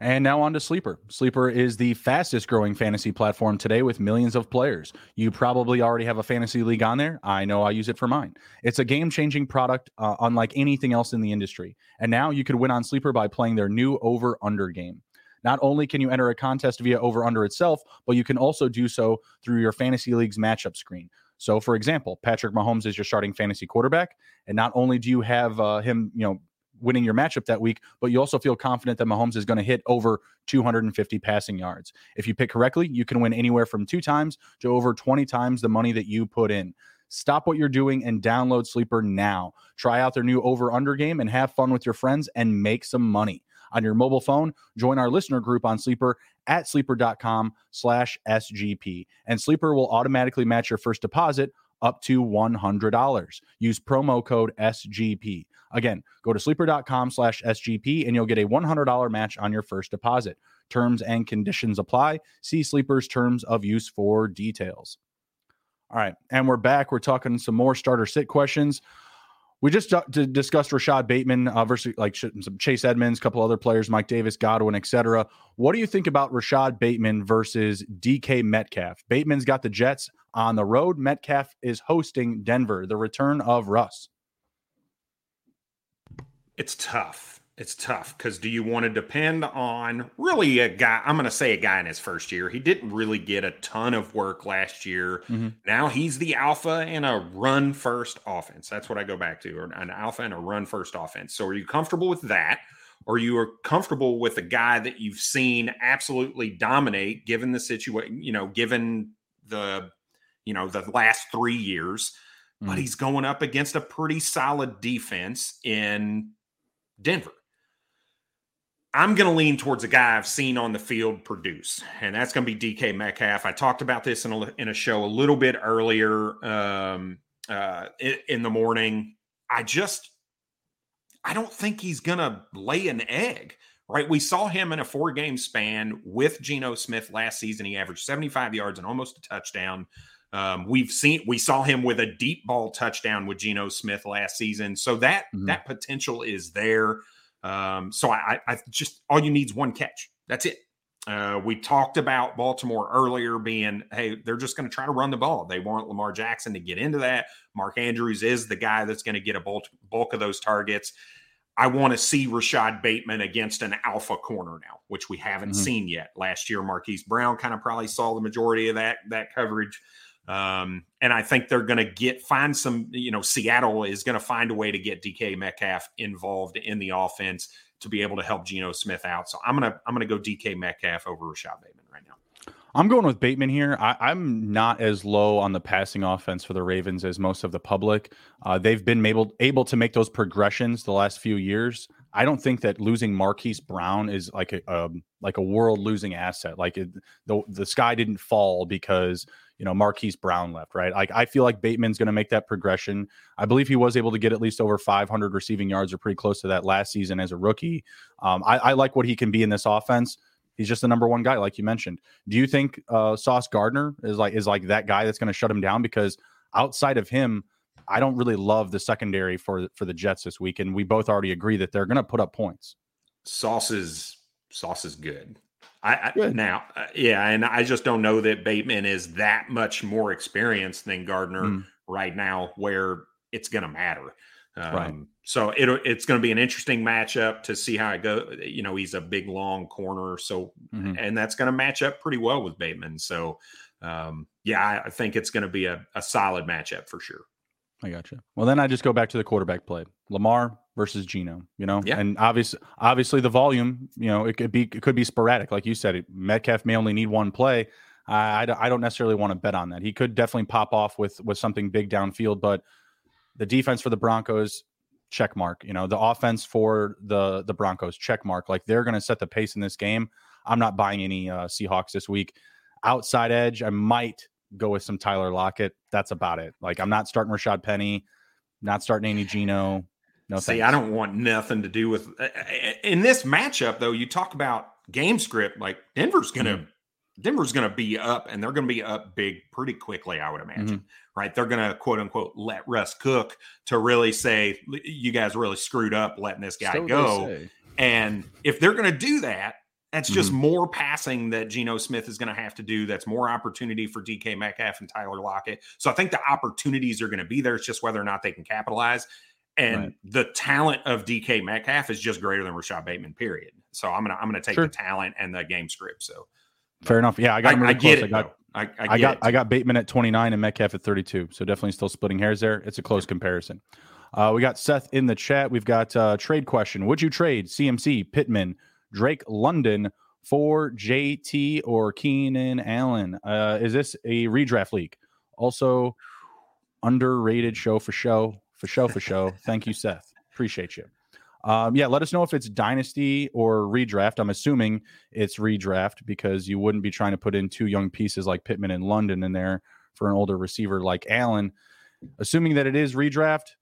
And now on to Sleeper. Sleeper is the fastest growing fantasy platform today with millions of players. You probably already have a fantasy league on there. I know I use it for mine. It's a game changing product, uh, unlike anything else in the industry. And now you can win on Sleeper by playing their new over under game. Not only can you enter a contest via over under itself, but you can also do so through your fantasy league's matchup screen. So, for example, Patrick Mahomes is your starting fantasy quarterback, and not only do you have uh, him, you know, winning your matchup that week, but you also feel confident that Mahomes is going to hit over 250 passing yards. If you pick correctly, you can win anywhere from two times to over 20 times the money that you put in. Stop what you're doing and download Sleeper now. Try out their new over under game and have fun with your friends and make some money on your mobile phone. Join our listener group on Sleeper at sleeper.com slash SGP. And Sleeper will automatically match your first deposit up to $100. Use promo code SGP. Again, go to sleeper.com slash SGP and you'll get a $100 match on your first deposit. Terms and conditions apply. See Sleeper's terms of use for details. All right. And we're back. We're talking some more starter sit questions. We just d- discussed Rashod Bateman uh, versus like some Chase Edmonds, a couple other players, Mike Davis, Godwin, etc. What do you think about Rashod Bateman versus DK Metcalf? Bateman's got the Jets on the road. Metcalf is hosting Denver. The return of Russ. It's tough it's tough because do you want to depend on really a guy? I'm going to say a guy in his first year. He didn't really get a ton of work last year. Mm-hmm. Now he's the alpha in a run first offense. That's what I go back to, or an alpha in a run first offense. So are you comfortable with that? Or you are comfortable with a guy that you've seen absolutely dominate given the situation, you know, given the, you know, the last three years, mm-hmm. but he's going up against a pretty solid defense in Denver. I'm going to lean towards a guy I've seen on the field produce, and that's going to be DK Metcalf. I talked about this in a, in a show a little bit earlier um, uh, in, in the morning. I just, I don't think he's going to lay an egg, right? We saw him in a four game span with Geno Smith last season. He averaged 75 yards and almost a touchdown. Um, we've seen we saw him with a deep ball touchdown with Geno Smith last season, so that mm-hmm. that potential is there. Um, so I, I just all you need is one catch. That's it. Uh, we talked about Baltimore earlier being, hey, they're just going to try to run the ball. They want Lamar Jackson to get into that. Mark Andrews is the guy that's going to get a bulk, bulk of those targets. I want to see Rashod Bateman against an alpha corner now, which we haven't mm-hmm. seen yet. Last year, Marquise Brown kind of probably saw the majority of that that coverage. Um, and I think they're going to get find some, you know, Seattle is going to find a way to get DK Metcalf involved in the offense to be able to help Geno Smith out. So I'm gonna I'm gonna go DK Metcalf over Rashod Bateman right now. I'm going with Bateman here. I, am not as low on the passing offense for the Ravens as most of the public. Uh, they've been able able to make those progressions the last few years. I don't think that losing Marquise Brown is like a um, like a world losing asset. Like it, the the sky didn't fall because you know Marquise Brown left, right? Like I feel like Bateman's going to make that progression. I believe he was able to get at least over 500 receiving yards or pretty close to that last season as a rookie. Um, I, I, like what he can be in this offense. He's just the number one guy, like you mentioned. Do you think uh, Sauce Gardner is like is like that guy that's going to shut him down? Because outside of him, I don't really love the secondary for for the Jets this week, and we both already agree that they're going to put up points. Sauce is Sauce is good. I, I now, uh, yeah, and I just don't know that Bateman is that much more experienced than Gardner mm. right now, where it's going to matter. Um, right. So it, it's going to be an interesting matchup to see how it goes. You know, he's a big, long corner, so mm-hmm. and that's going to match up pretty well with Bateman. So, um, yeah, I, I think it's going to be a, a solid matchup for sure. I got you. Well, then I just go back to the quarterback play. Lamar versus Geno, you know, yeah. and obviously, obviously the volume, you know, it could be it could be sporadic, like you said. Metcalf may only need one play. I, I, I don't necessarily want to bet on that. He could definitely pop off with with something big downfield, but the defense for the Broncos check mark. You know, the offense for the the Broncos check mark. Like they're going to set the pace in this game. I'm not buying any uh, Seahawks this week. Outside edge, I might go with some Tyler Lockett. That's about it. Like I'm not starting Rashaad Penny, not starting any Geno. No, see, thanks. I don't want nothing to do with uh, uh, in this matchup. Though you talk about game script, like Denver's gonna mm-hmm. Denver's gonna be up, and they're gonna be up big pretty quickly. I would imagine, mm-hmm. right? They're gonna quote unquote let Russ cook to really say you guys really screwed up letting this guy so go. And if they're gonna do that, that's just mm-hmm. more passing that Geno Smith is going to have to do. That's more opportunity for DK Metcalf and Tyler Lockett. So I think the opportunities are going to be there. It's just whether or not they can capitalize. And right. the talent of DK Metcalf is just greater than Rashod Bateman. Period. So I'm gonna I'm gonna take sure. the talent and the game script. So fair enough. Yeah, I got. I, I get it. I got. I, I, I got. It. I got Bateman at 29 and Metcalf at 32. So definitely still splitting hairs there. It's a close comparison. Uh, we got Seth in the chat. We've got uh, trade question. Would you trade CMC, Pittman, Drake London for JT or Keenan Allen? Uh, is this a redraft league? Also, underrated show for show for show for show. Thank you, Seth. Appreciate you. Um, yeah, let us know if it's dynasty or redraft. I'm assuming it's redraft because you wouldn't be trying to put in two young pieces like Pittman and London in there for an older receiver like Allen. Assuming that it is redraft,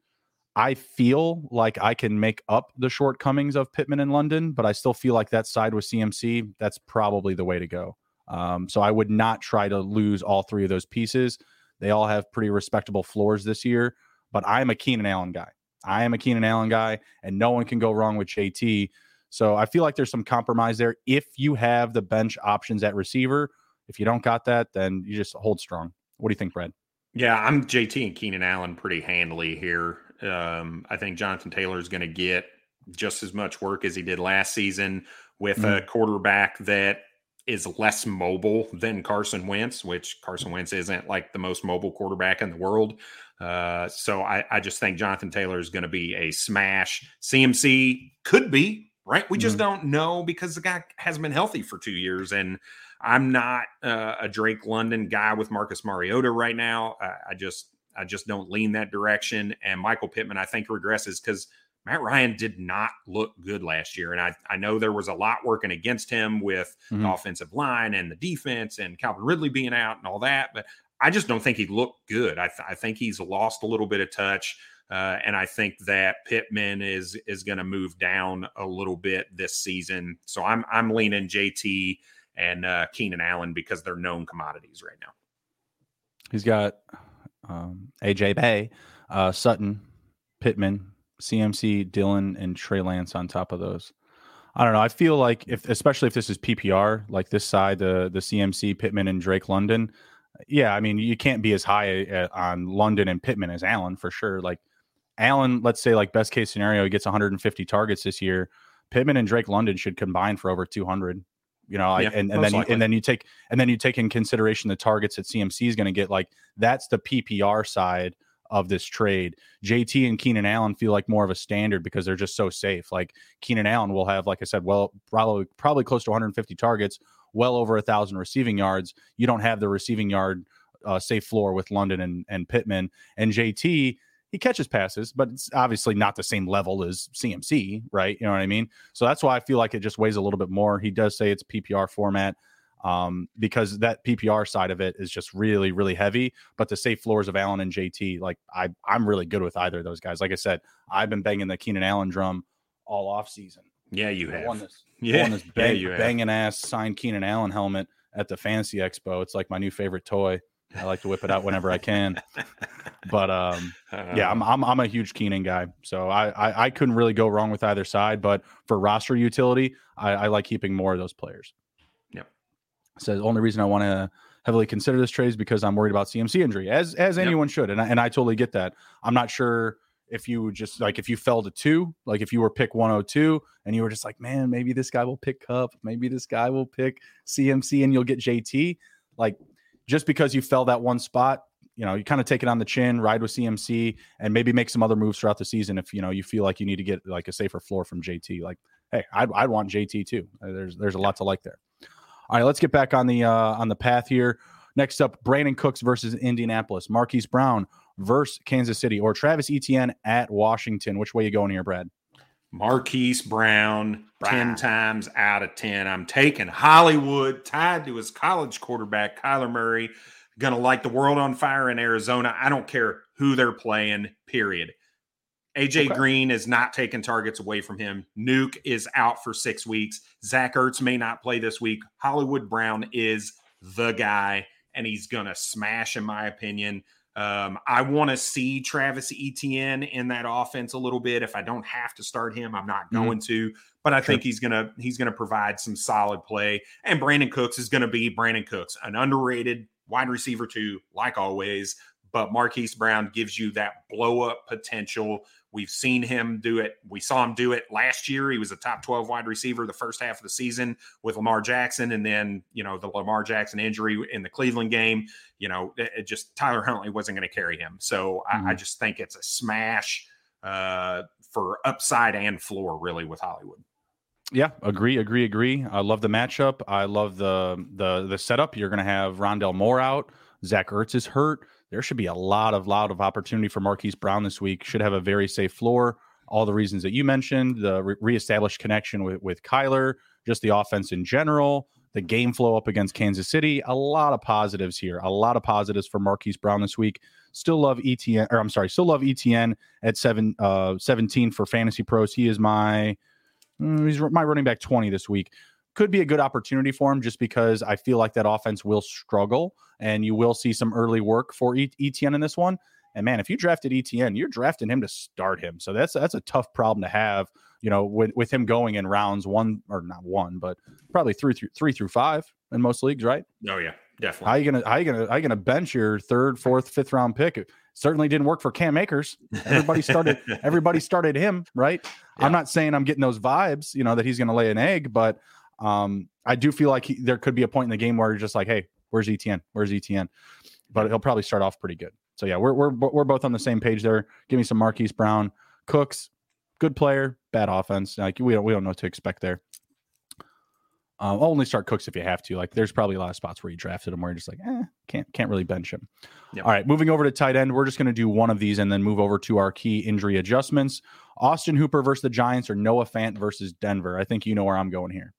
I feel like I can make up the shortcomings of Pittman in London, but I still feel like that side with CMC, that's probably the way to go. Um, so I would not try to lose all three of those pieces. They all have pretty respectable floors this year, but I'm a Keenan Allen guy. I am a Keenan Allen guy, and no one can go wrong with JT. So I feel like there's some compromise there. If you have the bench options at receiver, if you don't got that, then you just hold strong. What do you think, Brad? Yeah, I'm JT and Keenan Allen pretty handily here. Um, I think Jonathan Taylor is going to get just as much work as he did last season with mm-hmm. a quarterback that is less mobile than Carson Wentz, which Carson Wentz isn't like the most mobile quarterback in the world. Uh, so I, I, just think Jonathan Taylor is going to be a smash. CMC could be right. We just mm-hmm. don't know because the guy hasn't been healthy for two years, and I'm not uh, a Drake London guy with Marcus Mariota right now. I, I just I just don't lean that direction. And Michael Pittman, I think, regresses because Matt Ryan did not look good last year. And I, I know there was a lot working against him with mm-hmm. the offensive line and the defense and Calvin Ridley being out and all that. But I just don't think he looked good. I, th- I think he's lost a little bit of touch. Uh, and I think that Pittman is is going to move down a little bit this season. So I'm I'm leaning JT and uh, Keenan Allen because they're known commodities right now. He's got um, AJ Bay, uh, Sutton, Pittman, CMC, Dillon, and Trey Lance on top of those. I don't know. I feel like if, especially if this is PPR, like this side, the the CMC, Pittman, and Drake London. Yeah, I mean, you can't be as high uh, on London and Pittman as Allen for sure. Like Allen, let's say like best case scenario, he gets 150 targets this year. Pittman and Drake London should combine for over 200 you know, yeah, I, and, and then you, and then you take and then you take in consideration the targets that CMC is going to get. Like that's the PPR side of this trade. JT and Keenan Allen feel like more of a standard because they're just so safe. Like Keenan Allen will have, like I said, well, probably probably close to 150 targets, well over a thousand receiving yards. You don't have the receiving yard uh, safe floor with London and and Pittman and JT he catches passes, but it's obviously not the same level as CMC, right? You know what I mean? So that's why I feel like it just weighs a little bit more. He does say it's PPR format um, because that PPR side of it is just really, really heavy. But the safe floors of Allen and JT, like I, I'm really good with either of those guys. Like I said, I've been banging the Keenan Allen drum all off season. Yeah, you have. Won this, yeah, won this bang, yeah, banging ass signed Keenan Allen helmet at the Fantasy Expo. It's like my new favorite toy. I like to whip it out whenever I can. But um, yeah, I'm, I'm, I'm a huge Keenan guy, so I, I, I couldn't really go wrong with either side. But for roster utility, I, I like keeping more of those players. Yep. So the only reason I want to heavily consider this trade is because I'm worried about CMC injury, as as anyone yep. should, and I, and I totally get that. I'm not sure if you just like if you fell to two, like if you were pick 102 and you were just like, man, maybe this guy will pick Kupp, maybe this guy will pick CMC, and you'll get JT. Like just because you fell that one spot, you know, you kind of take it on the chin, ride with CMC, and maybe make some other moves throughout the season if you know you feel like you need to get like a safer floor from JT. Like, hey, I'd, I'd want JT too. Uh, there's there's a lot to like there. All right, let's get back on the uh, on the path here. Next up, Brandin Cooks versus Indianapolis, Marquise Brown versus Kansas City, or Travis Etienne at Washington. Which way you going here, Brad? Marquise Brown, Brown, 10 times out of 10. I'm taking Hollywood tied to his college quarterback, Kyler Murray. Going to light the world on fire in Arizona. I don't care who they're playing, period. AJ okay. Green is not taking targets away from him. Nuke is out for six weeks. Zach Ertz may not play this week. Hollywood Brown is the guy, and he's going to smash, in my opinion. Um, I want to see Travis Etienne in that offense a little bit. If I don't have to start him, I'm not mm-hmm. going mm-hmm. to. But I sure. think he's gonna he's gonna provide some solid play. And Brandin Cooks is gonna be Brandin Cooks, an underrated wide receiver too, like always. But Marquise Brown gives you that blow up potential We've seen him do it. We saw him do it last year. He was a top 12 wide receiver the first half of the season with Lamar Jackson. And then, you know, the Lamar Jackson injury in the Cleveland game, you know, it, it just Tyler Huntley wasn't going to carry him. So mm-hmm. I, I, just think it's a smash uh, for upside and floor, really, with Hollywood. Yeah, agree, agree, agree. I love the matchup. I love the the the setup. You're going to have Rondale Moore out. Zach Ertz is hurt there should be a lot of lot of opportunity for Marquise Brown this week. Should have a very safe floor. All the reasons that you mentioned, the re- reestablished connection with with Kyler, just the offense in general, the game flow up against Kansas City. A lot of positives here. A lot of positives for Marquise Brown this week. Still love Etienne, or I'm sorry, still love Etienne at seven, uh, 17 for fantasy pros. He is my, mm, he's my running back 20 this week. Could be a good opportunity for him just because I feel like that offense will struggle and you will see some early work for Etienne in this one. And man, if you drafted Etienne, you're drafting him to start him. So that's that's a tough problem to have. You know, with, with him going in rounds one or not one, but probably three through three through five in most leagues, right? Oh yeah, definitely. How you gonna how you gonna how you gonna bench your third, fourth, fifth round pick? It certainly didn't work for Cam Akers. Everybody started everybody started him, right? Yeah. I'm not saying I'm getting those vibes, you know, that he's gonna lay an egg, but um, I do feel like he, there could be a point in the game where you're just like, hey, where's Etienne? Where's Etienne? But he'll probably start off pretty good. So yeah, we're we're we're both on the same page there. Give me some Marquise Brown, Cooks, good player, bad offense. Like we don't we don't know what to expect there. Um, I'll only start Cooks if you have to. Like, there's probably a lot of spots where you drafted him where you're just like, eh, can't can't really bench him. Yep. All right, moving over to tight end, we're just going to do one of these and then move over to our key injury adjustments. Austin Hooper versus the Giants or Noah Fant versus Denver. I think you know where I'm going here.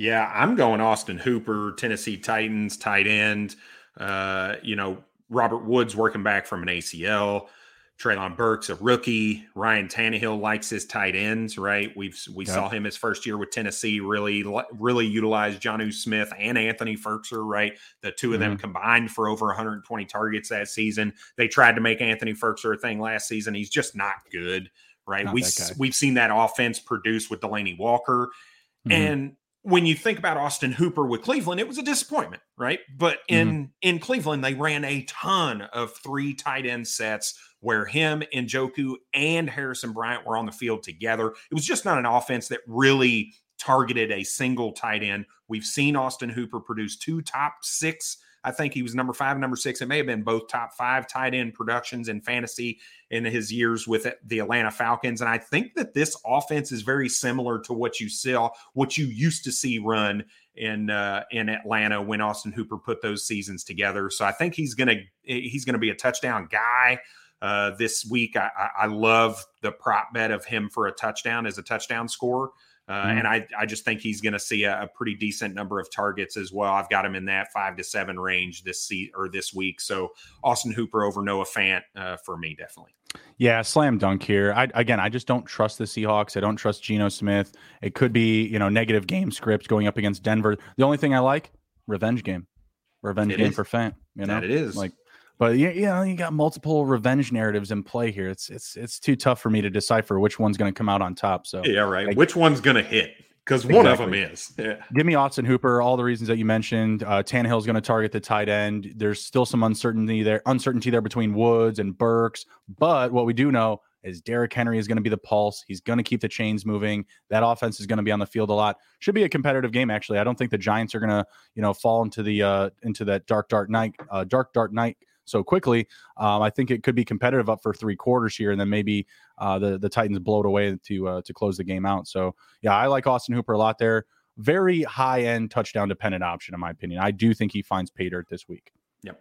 Yeah, I'm going Austin Hooper, Tennessee Titans, tight end. Uh, you know, Robert Woods working back from an ACL. Treylon Burks, a rookie. Ryan Tannehill likes his tight ends, right? We've we yep. saw him his first year with Tennessee really really utilized Jonnu Smith and Anthony Firkser, right? The two of mm-hmm. them combined for over 120 targets that season. They tried to make Anthony Firkser a thing last season. He's just not good, right? Not we we've seen that offense produce with Delanie Walker, mm-hmm. and when you think about Austin Hooper with Cleveland, it was a disappointment, right? But in mm-hmm. in Cleveland, they ran a ton of three tight end sets where him and Njoku and Harrison Bryant were on the field together. It was just not an offense that really targeted a single tight end. We've seen Austin Hooper produce two top six I think he was number five, number six. It may have been both top five tight end productions in fantasy in his years with the Atlanta Falcons. And I think that this offense is very similar to what you saw, what you used to see run in uh, in Atlanta when Austin Hooper put those seasons together. So I think he's gonna he's gonna be a touchdown guy. Uh, this week, I, I love the prop bet of him for a touchdown as a touchdown score. Uh, mm-hmm. And I, I just think he's going to see a, a, pretty decent number of targets as well. I've got him in that five to seven range this seat or this week. So Austin Hooper over Noah Fant uh, for me, definitely. Yeah, slam dunk here. I, again, I just don't trust the Seahawks. I don't trust Geno Smith. It could be you know negative game script going up against Denver. The only thing I like revenge game, revenge it game is. for Fant. You know, that it is like but yeah, you know, you got multiple revenge narratives in play here. It's it's it's too tough for me to decipher which one's going to come out on top. So yeah, right. Like, which one's going to hit? Because one of them is. Yeah. Give me Austin Hooper. All the reasons that you mentioned. Uh, Tannehill's going to target the tight end. There's still some uncertainty there. Uncertainty there between Woods and Burks. But what we do know is Derrick Henry is going to be the pulse. He's going to keep the chains moving. That offense is going to be on the field a lot. Should be a competitive game. Actually, I don't think the Giants are going to you know fall into the uh, into that dark dark night uh, dark dark night so quickly. Um, I think it could be competitive up for three quarters here, and then maybe uh, the the Titans blow it away to uh, to close the game out. So yeah, I like Austin Hooper a lot there. Very high end touchdown dependent option in my opinion. I do think he finds pay dirt this week. Yep.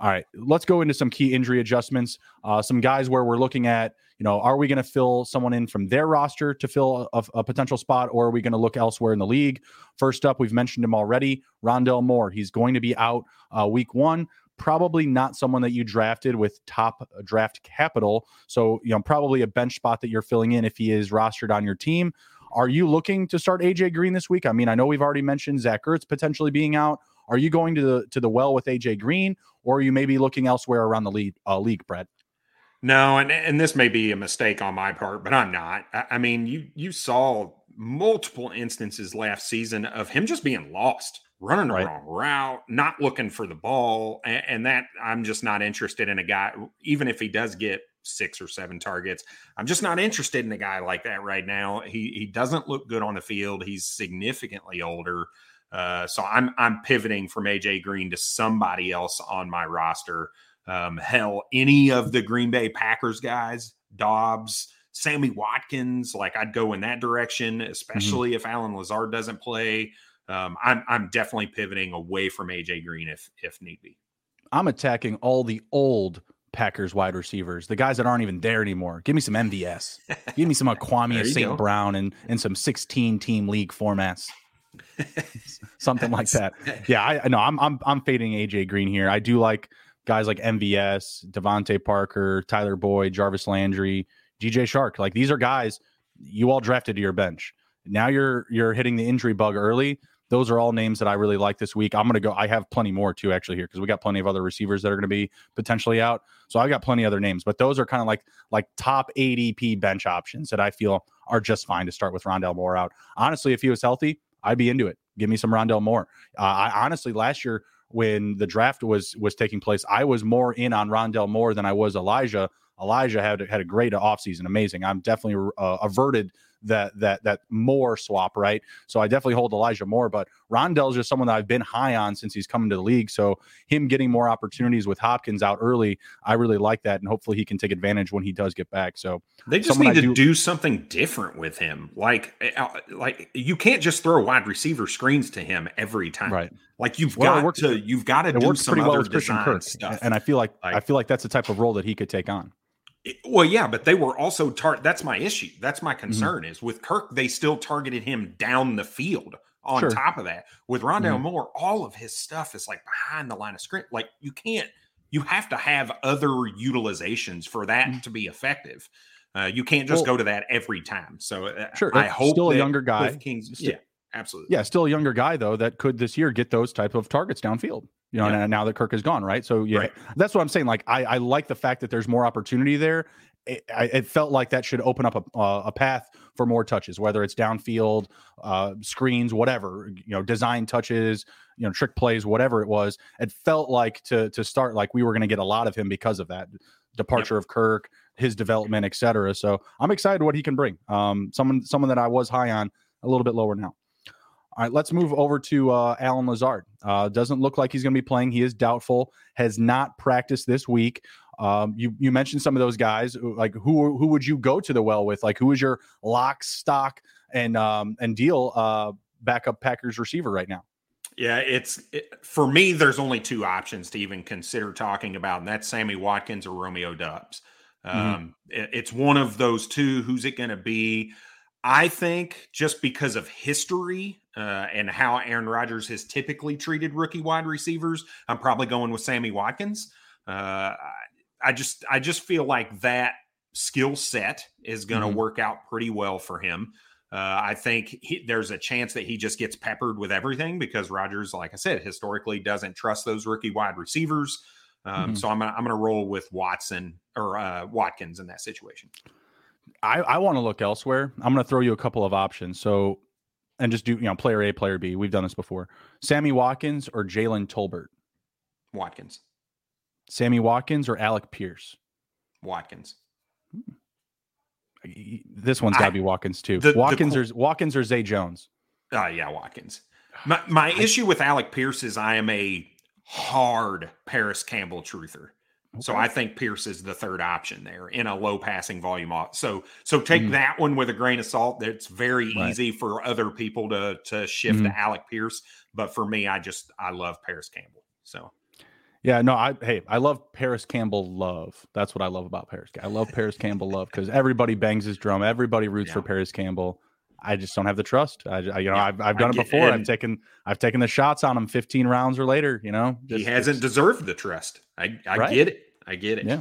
All right, let's go into some key injury adjustments. Uh, some guys where we're looking at, you know, are we going to fill someone in from their roster to fill a, a potential spot, or are we going to look elsewhere in the league? First up, we've mentioned him already, Rondale Moore. He's going to be out uh, week one probably not someone that you drafted with top uh, draft capital. So, you know, probably a bench spot that you're filling in if he is rostered on your team. Are you looking to start AJ Green this week? I mean, I know we've already mentioned Zach Ertz potentially being out. Are you going to the to the well with AJ Green, or are you maybe looking elsewhere around the league, uh, league, Brett? No, and and this may be a mistake on my part, but I'm not. I, I mean, you you saw multiple instances last season of him just being lost running the right. wrong route, not looking for the ball. And, and, that I'm just not interested in a guy, even if he does get six or seven targets. I'm just not interested in a guy like that right now. He he doesn't look good on the field. He's significantly older. Uh, so I'm I'm pivoting from AJ Green to somebody else on my roster. Um, hell, any of the Green Bay Packers guys, Dobbs, Sammy Watkins, like I'd go in that direction, mm-hmm. especially mm-hmm. if Allen Lazard doesn't play um, I'm I'm definitely pivoting away from AJ Green if if need be. I'm attacking all the old Packers wide receivers, the guys that aren't even there anymore. Give me some MVS. Give me some Equanimeous St. Brown and and some 16 team league formats. something like that. Yeah, I know. I'm I'm I'm fading AJ Green here. I do like guys like MVS, DeVante Parker, Tyler Boyd, Jarvis Landry, DJ Chark. Like these are guys you all drafted to your bench. Now you're you're hitting the injury bug early. Those are all names that I really like this week. I'm going to go. I have plenty more too, actually, here because we got plenty of other receivers that are going to be potentially out. So I've got plenty other names, but those are kind of like like top ADP bench options that I feel are just fine to start with Rondale Moore out. Honestly, if he was healthy, I'd be into it. Give me some Rondale Moore. Uh, I honestly last year when the draft was was taking place, I was more in on Rondale Moore than I was Elijah. Elijah had had a great offseason, amazing. I'm definitely uh, averted that that that Moore swap, right? So I definitely hold Elijah Moore, but Rondale's just someone that I've been high on since he's come into the league. So him getting more opportunities with Hopkins out early, I really like that, and hopefully he can take advantage when he does get back. So they just need to do, do, something different with him. Like eh, uh, like you can't just throw wide receiver screens to him every time, right? Like you've well, got works, to you've got to do some pretty well with Christian Kirk, stuff. and I feel like, like I feel like that's the type of role that he could take on. Well, yeah, but they were also tar- That's my issue. That's my mm-hmm. concern mm-hmm. is with Kirk. They still targeted him down the field. On sure. top of that, with Rondale mm-hmm. Moore, all of his stuff is like behind the line of script. Like you can't. You have to have other utilizations for that mm-hmm. to be effective. Uh, you can't just well, go to that every time. So uh, sure, I hope still a younger guy. Kings, yeah, absolutely. Yeah, still a younger guy though that could this year get those type of targets downfield you know, yeah. now that Kirk is gone, right? So yeah, right. that's what I'm saying. Like I, I like the fact that there's more opportunity there. It, I, it felt like that should open up a, uh, a path for more touches, whether it's downfield, uh, screens, whatever, you know, design touches, you know, trick plays, whatever it was. It felt like to to start like we were going to get a lot of him because of that departure yep. of Kirk, his development, etc. So I'm excited what he can bring. Um, someone someone that I was high on, a little bit lower now. All right, let's move over to uh, Allen Lazard. Uh, doesn't look like he's going to be playing. He is doubtful. Has not practiced this week. Um, you you mentioned some of those guys. Like who who would you go to the well with? Like who is your lock, stock, and um, and deal uh, backup Packers receiver right now? Yeah, it's it, for me. There's only two options to even consider talking about, and that's Sammy Watkins or Romeo Doubs. Mm-hmm. Um, mm-hmm. it, it's one of those two. Who's it going to be? I think just because of history uh, and how Aaron Rodgers has typically treated rookie wide receivers, I'm probably going with Sammy Watkins. Uh, I just I just feel like that skill set is going to mm-hmm. work out pretty well for him. Uh, I think he, there's a chance that he just gets peppered with everything because Rodgers, like I said, historically doesn't trust those rookie wide receivers. Um, mm-hmm. So I'm gonna, I'm going to roll with Watson or uh, Watkins in that situation. I, I want to look elsewhere. I'm going to throw you a couple of options. So, and just do, you know, player A, player B. We've done this before. Sammy Watkins or Jalen Tolbert? Watkins. Sammy Watkins or Alec Pierce? Watkins. Hmm. This one's got to be Watkins too. The, Watkins the, or Watkins or Zay Jones? Uh, yeah, Watkins. My, my I, issue with Alec Pierce is I am a hard Parris Campbell truther. Okay. So I think Pierce is the third option there in a low passing volume. Off. So so take mm that one with a grain of salt. It's very right. easy for other people to to shift mm to Alec Pierce, but for me, I just I love Parris Campbell. So yeah, no, I hey, I love Parris Campbell love. That's what I love about Parris. I love Parris Campbell love because everybody bangs his drum. Everybody roots yeah. for Parris Campbell. I just don't have the trust. I, I you know, yeah, I've, I've done it before. I've taken I've taken the shots on him 15 rounds or later. You know, just, he hasn't just, deserved the trust. I I right? get it. I get it. Yeah.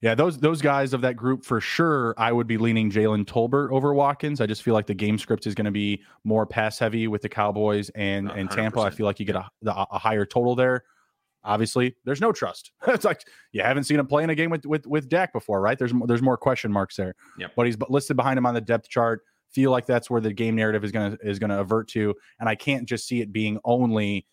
Yeah, those those guys of that group for sure. I would be leaning Jalen Tolbert over Watkins. I just feel like the game script is going to be more pass heavy with the Cowboys and and Tampa. I feel like you get a, a higher total there. Obviously, there's no trust. it's like you haven't seen him play in a game with with with Dak before, right? There's there's more question marks there. Yep. But he's listed behind him on the depth chart. Feel like that's where the game narrative is gonna is gonna avert to, and I can't just see it being only,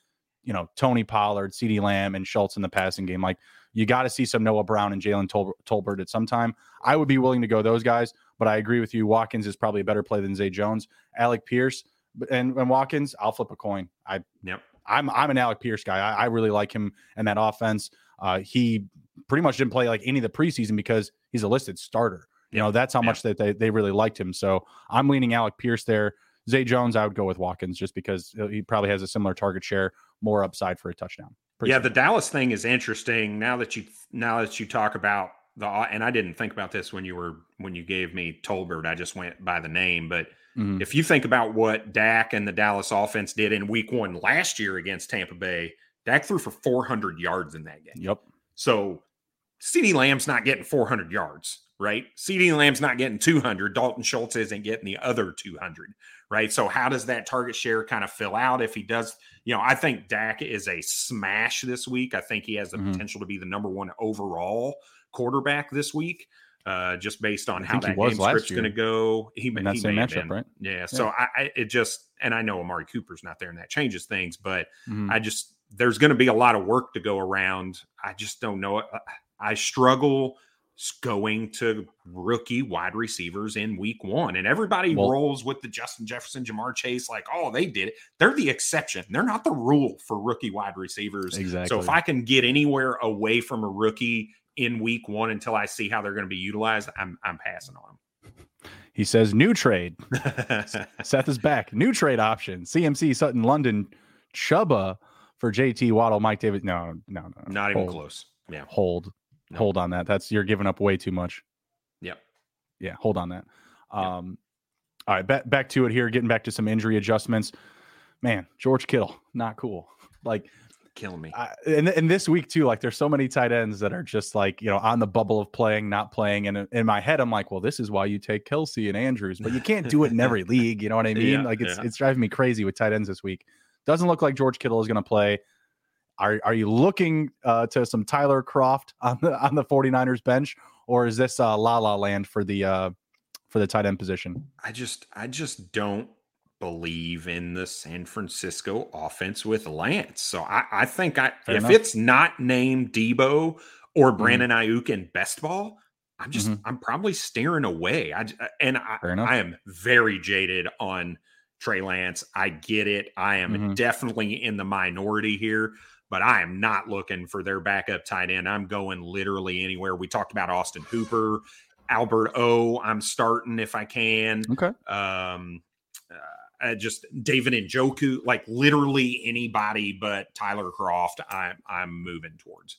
you know, Tony Pollard, CeeDee Lamb, and Schultz in the passing game. Like you got to see some Noah Brown and Jalen Tol- Tolbert at some time. I would be willing to go those guys, but I agree with you. Watkins is probably a better play than Zay Jones. Alec Pierce and, and Watkins, I'll flip a coin. I yep. I'm I'm an Alec Pierce guy. I, I really like him and that offense. Uh, he pretty much didn't play like any of the preseason because he's a listed starter. You know, that's how much that they, they really liked him. So I'm leaning Alec Pierce there. Zay Jones, I would go with Watkins just because he probably has a similar target share, more upside for a touchdown. Pretty yeah, the Dallas thing is interesting. Now that you now that you talk about the and I didn't think about this when you were when you gave me Tolbert. I just went by the name, but mm-hmm. if you think about what Dak and the Dallas offense did in week one last year against Tampa Bay, Dak threw for 400 yards in that game. Yep. So CeeDee Lamb's not getting 400 yards, right? CeeDee Lamb's not getting 200. Dalton Schultz isn't getting the other 200, right? So how does that target share kind of fill out if he does? You know, I think Dak is a smash this week. I think he has the mm-hmm. potential to be the number one overall quarterback this week. Uh, just based on how that game script's going to go, he, in that he same matchup, right? Yeah. yeah. So I, I, it just, and I know Amari Cooper's not there, and that changes things. But mm-hmm. I just, there's going to be a lot of work to go around. I just don't know. I struggle going to rookie wide receivers in week one. And everybody well, rolls with the Justin Jefferson, Ja'Marr Chase, like, oh, they did it. They're the exception. They're not the rule for rookie wide receivers. Exactly. So if I can get anywhere away from a rookie in week one until I see how they're going to be utilized, I'm I'm passing on them. He says new trade. Seth is back. New trade option. CMC Sutton London Chuba for JT Waddle Mike Davis. No, no, no. Not hold. even close. Yeah. Hold. No. Hold on that. That's you're giving up way too much. Yep. Yeah, hold on that. Um yep. all right, back back to it here, getting back to some injury adjustments. Man, George Kittle, not cool. Like killing me. I, and, and this week too, like there's so many tight ends that are just like, you know, on the bubble of playing, not playing. And in my head, I'm like, well, this is why you take Kelce and Andrews, but you can't do it in every league. You know what I mean? Yeah, like it's, yeah. it's driving me crazy with tight ends this week. Doesn't look like George Kittle is going to play. Are, are you looking uh, to some Tyler Kroft on the, on the 49ers bench or is this uh, la la land for the, uh, for the tight end position? I just, I just don't believe in the San Francisco offense with Lance. So I, I think I, Fair if enough. it's not named Deebo or mm-hmm. Brandon mm-hmm. Aiyuk in best ball, I'm just mm-hmm. I'm probably staring away. I and I, I, am very jaded on Trey Lance. I get it. I am mm-hmm. definitely in the minority here, but I am not looking for their backup tight end. I'm going literally anywhere. We talked about Austin Hooper, Albert O. I'm starting if I can. Okay. Um, uh, just David Njoku, like literally anybody but Tyler Kroft. I'm I'm moving towards.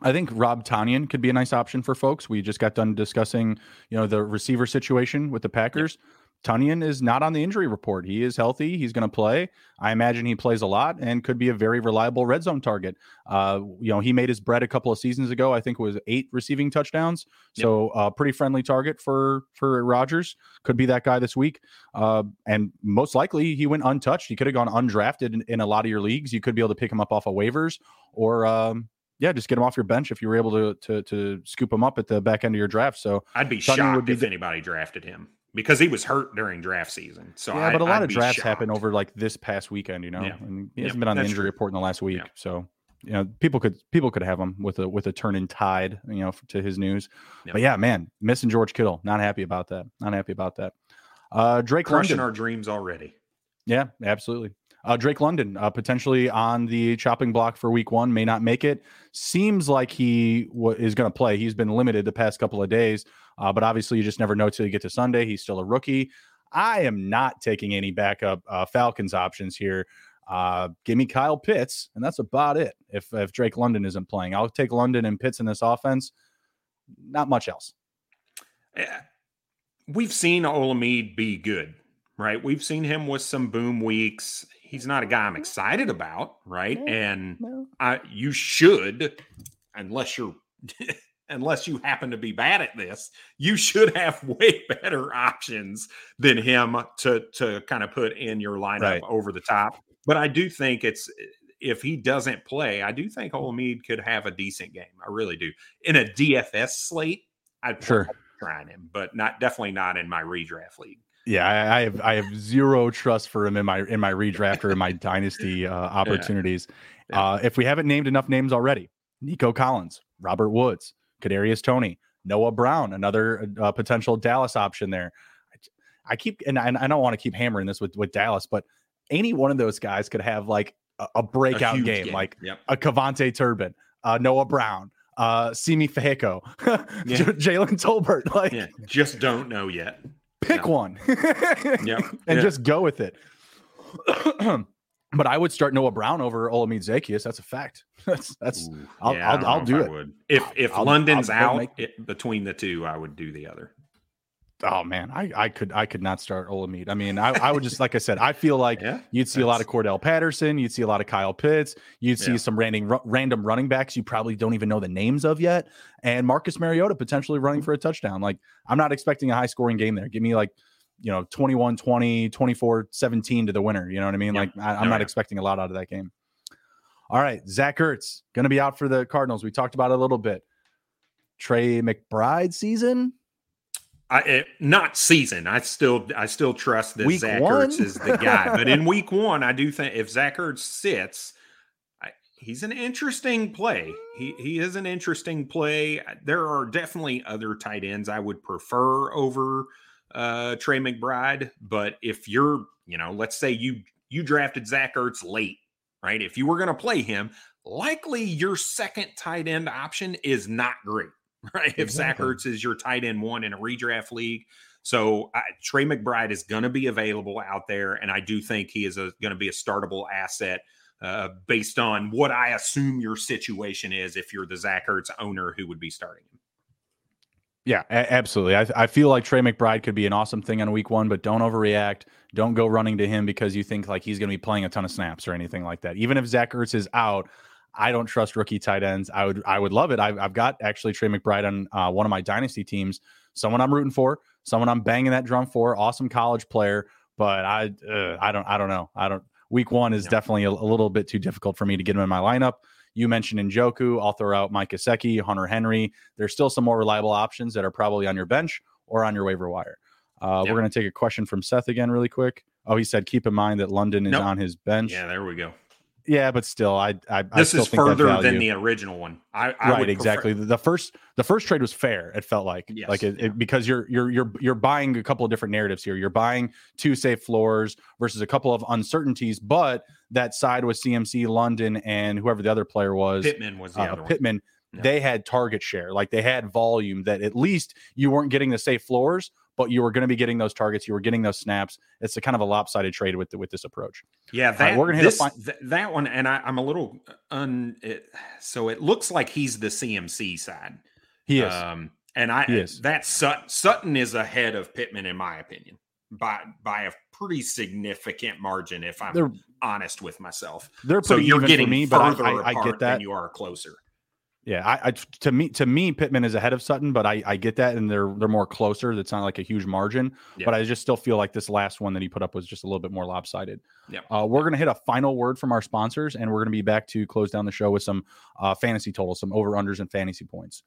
I think Rob Tonyan could be a nice option for folks. We just got done discussing, you know, the receiver situation with the Packers. Yep. Tonyan is not on the injury report. He is healthy. He's going to play. I imagine he plays a lot and could be a very reliable red zone target. Uh, you know, he made his bread a couple of seasons ago. I think it was eight receiving touchdowns. Yep. So, uh, pretty friendly target for for Rodgers. Could be that guy this week. Uh, and most likely, he went untouched. He could have gone undrafted in, in, a lot of your leagues. You could be able to pick him up off of waivers or. Um, yeah, just get him off your bench if you were able to to, to scoop him up at the back end of your draft. So I'd be Tonyan shocked be if anybody drafted him because he was hurt during draft season. So yeah, I, but a lot I'd of drafts shocked. happen over like this past weekend, you know, yeah. and he hasn't been on the injury true. report in the last week. Yeah. So you know, people could people could have him with a with a turn in tide, you know, to his news. But yeah, man, missing George Kittle, not happy about that. Not happy about that. Uh, Drake crushing London. our dreams already. Yeah, absolutely. Uh, Drake London, uh, potentially on the chopping block for week one, may not make it. Seems like he w- is going to play. He's been limited the past couple of days. Uh, but obviously, you just never know till you get to Sunday. He's still a rookie. I am not taking any backup uh, Falcons options here. Uh, give me Kyle Pitts, and that's about it. If if Drake London isn't playing, I'll take London and Pitts in this offense. Not much else. Yeah. We've seen Olamide be good, right? We've seen him with some boom weeks. He's not a guy I'm excited about, right? No, and no. I, you should, unless you're unless you happen to be bad at this, you should have way better options than him to to kind of put in your lineup right. over the top. But I do think it's if he doesn't play, I do think Olamide could have a decent game. I really do. In a DFS slate, I'd sure trying him, but not definitely not in my redraft league. Yeah, I, I, have I have zero trust for him in my in my redraft or in my dynasty uh, opportunities. Yeah. Yeah. Uh, if we haven't named enough names already, Nico Collins, Robert Woods, Kadarius Toney, Noah Brown, another uh, potential Dallas option there. I, I keep and I, I don't want to keep hammering this with with Dallas, but any one of those guys could have like a, a breakout a game, game, like yep. a KaVontae Turpin, uh, Noah Brown, uh, Simi Fehoko, yeah. Jalen Tolbert. Like, yeah, just don't know yet. Pick one, yeah, and just go with it. But I would start Noah Brown over Olamide Zaccheaus. That's a fact. That's that's. Ooh, I'll, yeah, I'll, I'll do it. Would. If if I'll, London's I'll, out it, between the two, I would do the other. oh man, I, I could I could not start Olamide. I mean, I, I would just like I said, I feel like yeah, you'd see a lot of Cordarrelle Patterson, you'd see a lot of Kyle Pitts, you'd see yeah. some random random running backs you probably don't even know the names of yet, and Marcus Mariota potentially running for a touchdown. Like I'm not expecting a high scoring game there. Give me like you know 21 20 24 17 to the winner you know what i mean yeah. like I, am oh, not expecting a lot out of that game all right zach ertz going to be out for the cardinals we talked about it a little bit trey mcbride season I, it, not season. I still I still trust that week Zach one? Ertz is the guy. but in week one, I do think if Zach Ertz sits, I, he's an interesting play. He he is an interesting play. There are definitely other tight ends I would prefer over uh, Trey McBride. But if you're, you know, let's say you you drafted Zach Ertz late, right? If you were going to play him, likely your second tight end option is not great right? If Zach Ertz is your tight end one in a redraft league. So I, Trey McBride is going to be available out there, and I do think he is going to be a startable asset uh, based on what I assume your situation is. If you're the Zach Ertz owner who would be starting him. Yeah, a- absolutely. I, I feel like Trey McBride could be an awesome thing on week one, but don't overreact. Don't go running to him because you think like he's going to be playing a ton of snaps or anything like that. Even if Zach Ertz is out, I don't trust rookie tight ends. I would I would love it. I've, I've got actually Trey McBride on uh, one of my dynasty teams. Someone I'm rooting for. Someone I'm banging that drum for. Awesome college player. But I uh, I don't I don't know. I don't. Week one is definitely a, a, little bit too difficult for me to get him in my lineup. You mentioned Njoku. I'll throw out Mike Gesicki, Hunter Henry. There's still some more reliable options that are probably on your bench or on your waiver wire. Uh, We're going to take a question from Seth again, really quick. Oh, he said, keep in mind that London is nope. on his bench. Yeah, there we go. Yeah, but still, I, I this I is further than the original one. I, I right, exactly. The first, the first trade was fair. It felt like, yes, like it, yeah. it, because you're you're you're you're buying a couple of different narratives here. You're buying two safe floors versus a couple of uncertainties, but that side was CMC, London, and whoever the other player was. Pittman was the uh, other Pittman. One. They had target share, like they had volume that at least you weren't getting the safe floors, but you were going to be getting those targets. You were getting those snaps. It's a kind of a lopsided trade with the, with this approach. Yeah, that, we're going to hit this, th- that one, and I, am a little un. It, so it looks like he's the CMC side. He is. Um, and I that Sutton, Sutton is ahead of Pittman in my opinion by by a pretty significant margin. If I'm they're, honest with myself, they're so you're getting me, but I, I, I get that you are closer. Yeah, I, I, to me to me Pittman is ahead of Sutton, but I, I get that, and they're they're more closer. It's not like a huge margin, yeah. but I just still feel like this last one that he put up was just a little bit more lopsided. Yeah, uh, we're gonna hit a final word from our sponsors, and we're gonna be back to close down the show with some uh, fantasy totals, some over unders and fantasy points.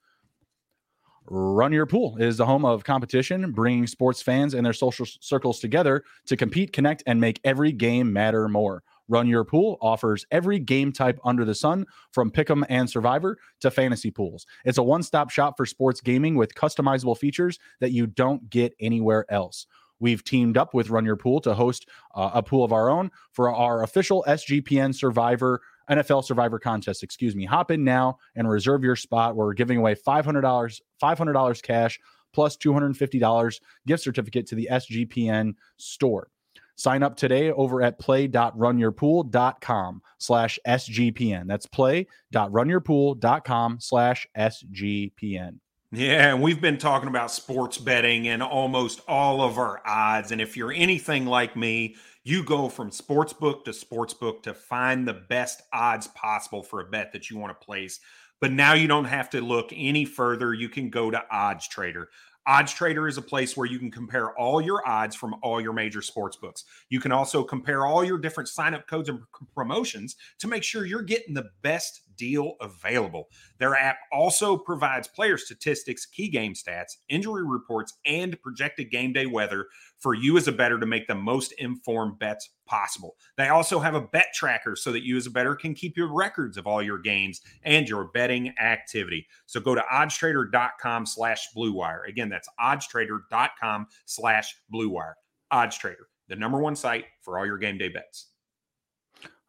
Run Your Pool is the home of competition, bringing sports fans and their social circles together to compete, connect, and make every game matter more. Run Your Pool offers every game type under the sun, from Pick'em and Survivor to fantasy pools. It's a one stop shop for sports gaming with customizable features that you don't get anywhere else. We've teamed up with Run Your Pool to host uh, a pool of our own for our official SGPN Survivor NFL Survivor contest. Excuse me. Hop in now and reserve your spot. We're giving away five hundred dollars, five hundred dollars cash plus two hundred and fifty dollars gift certificate to the SGPN store. Sign up today over at play.runyourpool.com slash SGPN. That's play.runyourpool.com slash SGPN. Yeah, and we've been talking about sports betting and almost all of our odds. And if you're anything like me, you go from sportsbook to sportsbook to find the best odds possible for a bet that you want to place. But now you don't have to look any further. You can go to Odds Trader. Odds Trader is a place where you can compare all your odds from all your major sports books. You can also compare all your different sign up codes and promotions to make sure you're getting the best deal available. Their app also provides player statistics, key game stats, injury reports, and projected game day weather for you as a bettor to make the most informed bets possible. They also have a bet tracker so that you as a bettor can keep your records of all your games and your betting activity. So go to oddstrader.com slash bluewire. Again, that's oddstrader.com slash bluewire. Oddstrader, the number one site for all your game day bets.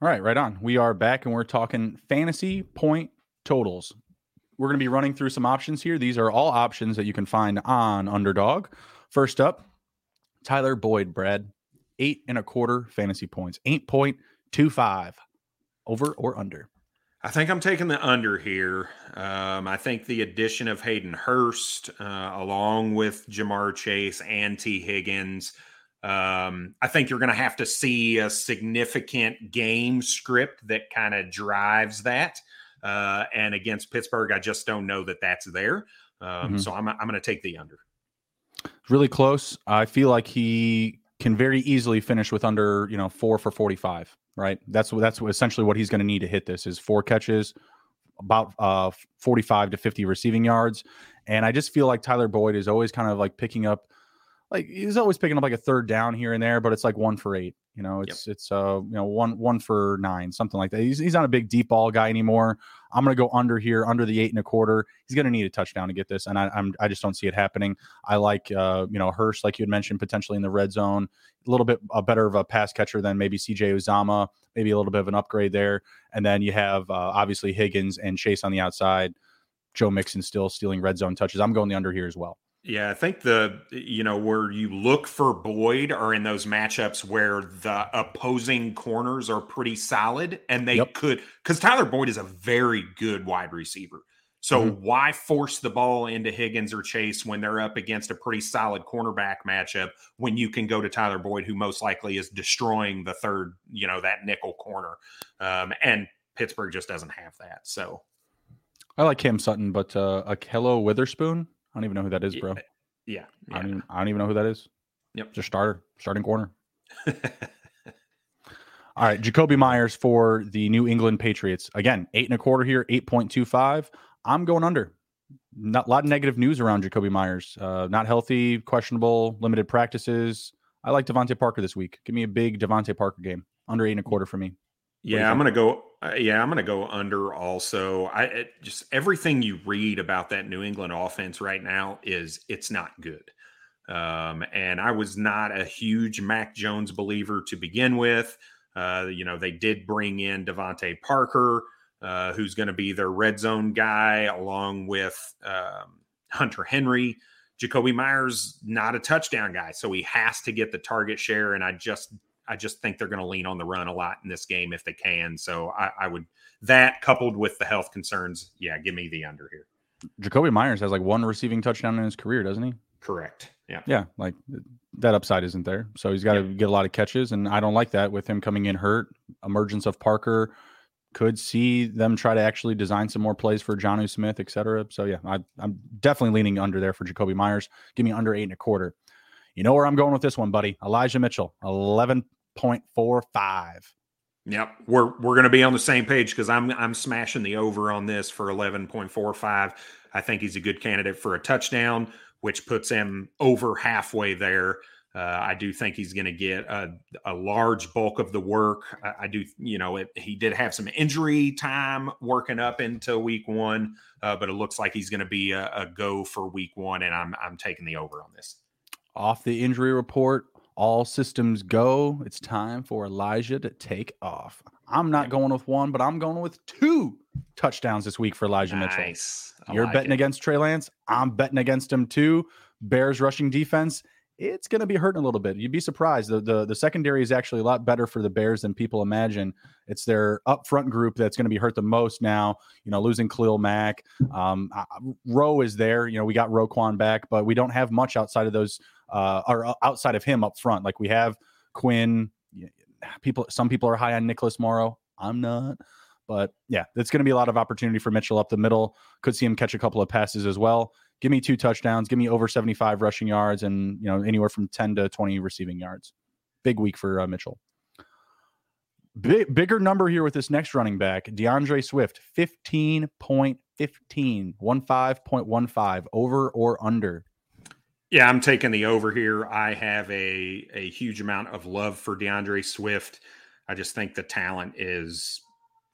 All right, right on. We are back and we're talking fantasy point totals. We're going to be running through some options here. These are all options that you can find on Underdog. First up, Tyler Boyd, Brad, eight and a quarter fantasy points, 8.25 over or under. I think I'm taking the under here. Um, I think the addition of Hayden Hurst, uh, along with Ja'Marr Chase and Tee Higgins, um, I think you're going to have to see a significant game script that kind of drives that. Uh, and against Pittsburgh, I just don't know that that's there. Um, mm-hmm. So I'm, I'm going to take the under. Really close. I feel like he can very easily finish with under, you know, four for 45, right? That's that's essentially what he's going to need to hit this is four catches, about uh 45 to 50 receiving yards. And I just feel like Tyler Boyd is always kind of like picking up like he's always picking up like a third down here and there, but it's like one for eight. You know, it's yep. it's uh you know one one for nine, something like that. He's he's not a big deep ball guy anymore. I'm gonna go under here, under the eight and a quarter. He's gonna need a touchdown to get this, and I, I'm I just don't see it happening. I like uh you know Hurst, like you had mentioned, potentially in the red zone, a little bit a better of a pass catcher than maybe C.J. Uzomah, maybe a little bit of an upgrade there, and then you have uh, obviously Higgins and Chase on the outside. Joe Mixon still stealing red zone touches. I'm going the under here as well. Yeah, I think the you know where you look for Boyd are in those matchups where the opposing corners are pretty solid and they yep. could because Tyler Boyd is a very good wide receiver. So mm-hmm. why force the ball into Higgins or Chase when they're up against a pretty solid cornerback matchup when you can go to Tyler Boyd, who most likely is destroying the third, you know, that nickel corner, um, and Pittsburgh just doesn't have that. So I like Cam Sutton, but uh, Ahkello Witherspoon I don't even know who that is, bro. Yeah, yeah. I, don't even, I don't even know who that is. Yep, just starter, starting corner. All right, Jakobi Meyers for the New England Patriots. Again, eight and a quarter here, eight point two five. I'm going under. Not a lot of negative news around Jakobi Meyers. Uh, not healthy, questionable, limited practices. I like DeVante Parker this week. Give me a big DeVante Parker game. Under eight and a quarter for me. Yeah, I'm going to go. Uh, yeah, I'm going to go under. Also, I it, just everything you read about that New England offense right now is it's not good. Um, and I was not a huge Mac Jones believer to begin with. Uh, you know, they did bring in DeVante Parker, uh, who's going to be their red zone guy, along with um, Hunter Henry. Jakobi Meyers not a touchdown guy, so he has to get the target share, and I just I just think they're going to lean on the run a lot in this game if they can. So I, I, would that coupled with the health concerns, yeah, give me the under here. Jakobi Meyers has like one receiving touchdown in his career, doesn't he? Correct. Yeah. Yeah. Like that upside isn't there. So he's got to yeah. get a lot of catches. And I don't like that with him coming in hurt. Emergence of Parker could see them try to actually design some more plays for Jonnu Smith, et cetera. So yeah, I, am definitely leaning under there for Jakobi Meyers. Give me under eight and a quarter. You know where I'm going with this one, buddy. Elijah Mitchell, 11 0.45. Yep, we're we're going to be on the same page because I'm I'm smashing the over on this for 11.45. I think he's a good candidate for a touchdown, which puts him over halfway there. Uh, I do think he's going to get a, a, large bulk of the work. I, I do, you know, it, he did have some injury time working up into week one, uh, but it looks like he's going to be a, a go for week one, and I'm I'm taking the over on this. Off the injury report, all systems go. It's time for Elijah to take off. I'm not going with one, but I'm going with two touchdowns this week for Elijah nice. Mitchell. You're like betting it. against Trey Lance. I'm betting against him too. Bears rushing defense. It's going to be hurting a little bit. You'd be surprised. The, the the secondary is actually a lot better for the Bears than people imagine. It's their up front group that's going to be hurt the most now. You know, losing Khalil Mack. Um, Rowe is there. You know, we got Roquan back, but we don't have much outside of those uh, or uh, outside of him up front. Like we have Quinn. People, some people are high on Nicholas Morrow. I'm not. But yeah, it's going to be a lot of opportunity for Mitchell up the middle. Could see him catch a couple of passes as well. Give me two touchdowns. Give me over 75 rushing yards and you know anywhere from 10 to 20 receiving yards. Big week for uh, Mitchell. Big, bigger number here with this next running back, DeAndre Swift, 15.15, 15.15, over or under. Yeah, I'm taking the over here. I have a a huge amount of love for DeAndre Swift. I just think the talent is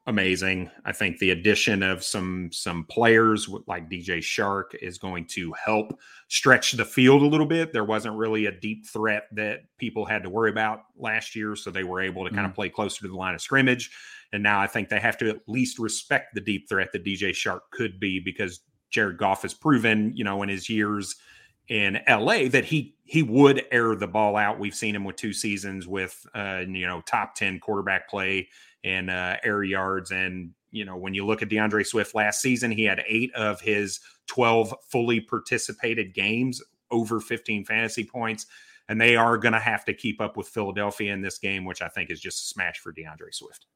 amazing. I think the addition of some some players like DJ Chark is going to help stretch the field a little bit. There wasn't really a deep threat that people had to worry about last year, so they were able to mm-hmm. kind of play closer to the line of scrimmage. And now I think they have to at least respect the deep threat that DJ Chark could be because Jared Goff has proven, you know, in his years – in LA that he he would air the ball out. We've seen him with two seasons with uh, you know top ten quarterback play and uh, air yards and you know, when you look at DeAndre Swift last season, he had eight of his 12 fully participated games over 15 fantasy points. And they are going to have to keep up with Philadelphia in this game, which I think is just a smash for DeAndre Swift.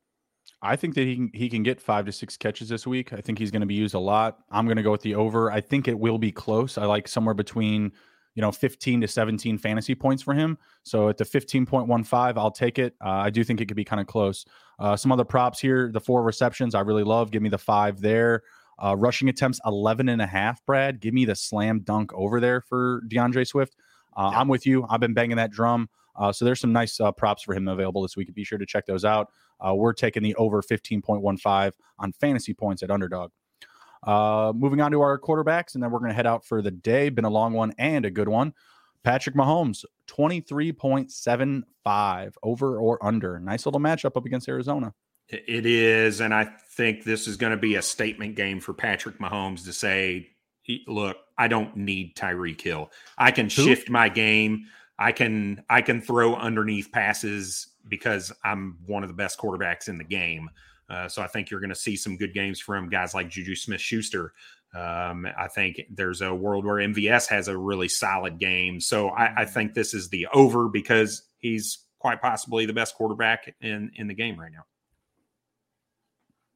I think that he can he can get five to six catches this week. I think he's going to be used a lot. I'm going to go with the over. I think it will be close. I like somewhere between you know 15 to 17 fantasy points for him. So at the 15.15, I'll take it. Uh, I do think it could be kind of close. Uh, some other props here: the four receptions, I really love. Give me the five there. Uh, rushing attempts 11 and a half. Brad, give me the slam dunk over there for DeAndre Swift. Uh, yeah. I'm with you. I've been banging that drum. Uh, so there's some nice uh, props for him available this week. Be sure to check those out. We're taking the over 15.15 on fantasy points at underdog. Uh, moving on to our quarterbacks, and then we're going to head out for the day. Been a long one and a good one. Patrick Mahomes, 23.75 over or under. Nice little matchup up against Arizona. It is. And I think this is going to be a statement game for Patrick Mahomes to say, look, I don't need Tyreek Hill. I can Who? shift my game. I can I can throw underneath passes because I'm one of the best quarterbacks in the game. Uh, so I think you're going to see some good games from guys like Juju Smith Schuster. Um, I think there's a world where MVS has a really solid game. So I, I, think this is the over because he's quite possibly the best quarterback in, in the game right now.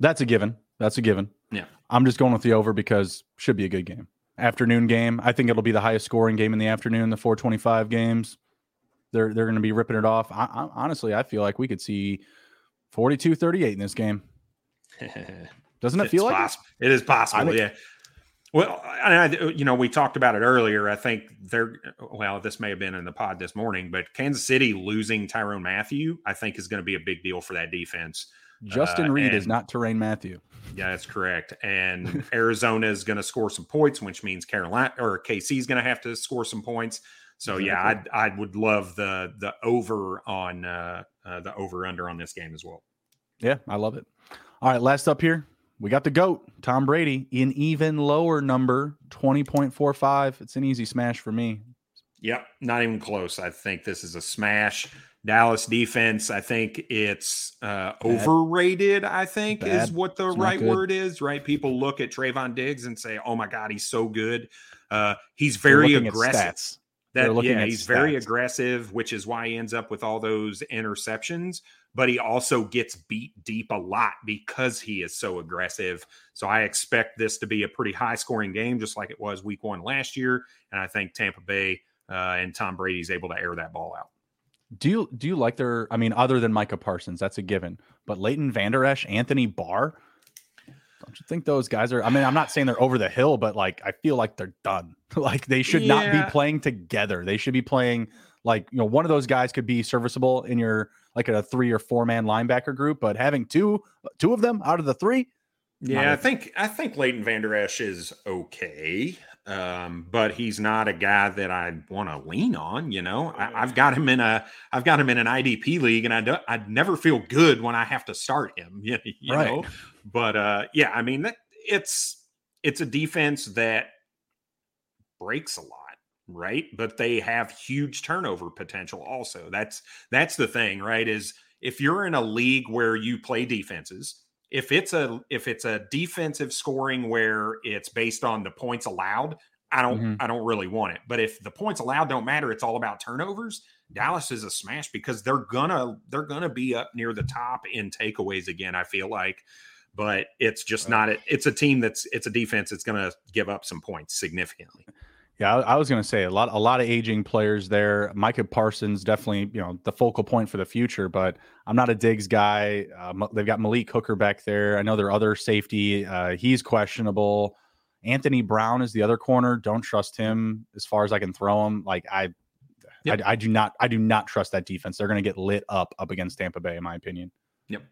That's a given. That's a given. Yeah. I'm just going with the over because should be a good game. Afternoon game. I think it'll be the highest scoring game in the afternoon, the 425 games. They're they're going to be ripping it off. I, I, honestly, I feel like we could see 42 38 in this game. Doesn't it feel it's like possible. It? it is possible? Think, yeah. Well, I, you know, we talked about it earlier. I think they're, well, this may have been in the pod this morning, but Kansas City losing Tyrann Mathieu, I think, is going to be a big deal for that defense. Justin uh, Reid is not Tyrann Mathieu. Yeah, that's correct. And Arizona is going to score some points, which means Carolina or KC is going to have to score some points. So yeah, I I would love the the over on uh, uh, the over under on this game as well. Yeah, I love it. All right, last up here, we got the goat Tom Brady in even lower number twenty point four five. It's an easy smash for me. Yep, not even close. I think this is a smash. Dallas defense, I think it's uh, overrated. I think Bad. is what the it's right word is. Right? People look at Trevon Diggs and say, "Oh my God, he's so good." Uh, he's very aggressive. That yeah, he's stats. very aggressive, which is why he ends up with all those interceptions. But he also gets beat deep a lot because he is so aggressive. So I expect this to be a pretty high scoring game, just like it was Week One last year. And I think Tampa Bay uh, and Tom Brady is able to air that ball out. Do you do you like their? I mean, other than Micah Parsons, that's a given. But Leighton Vander Esch, Anthony Barr, don't you think those guys are? I mean, I'm not saying they're over the hill, but like I feel like they're done. like they should yeah. not be playing together. They should be playing like you know one of those guys could be serviceable in your like a three or four man linebacker group, but having two two of them out of the three. Yeah, I think I think Leighton Vander Esch is okay. Um, but he's not a guy that I want to lean on. You know, I, have got him in a, I've got him in an IDP league, and I don't, I'd never feel good when I have to start him. You, you right. know, but uh, yeah, I mean, it's it's a defense that breaks a lot, right? But they have huge turnover potential. Also, that's that's the thing, right? Is if you're in a league where you play defenses if it's a if it's a defensive scoring where it's based on the points allowed, I don't mm-hmm. I don't really want it. But if the points allowed don't matter, it's all about turnovers. Dallas is a smash because they're gonna they're gonna be up near the top in takeaways again. I feel like, but it's just not it. It's a team that's it's a defense that's gonna give up some points significantly. Yeah, I, I was going to say a lot, a lot of aging players there. Micah Parsons definitely, you know, the focal point for the future. But I'm not a Diggs guy. Uh, they've got Malik Hooker back there. I know their other safety, uh, he's questionable. Anthony Brown is the other corner. Don't trust him as far as I can throw him. Like I, yep. I, I do not, I do not trust that defense. They're going to get lit up up against Tampa Bay, in my opinion. Yep.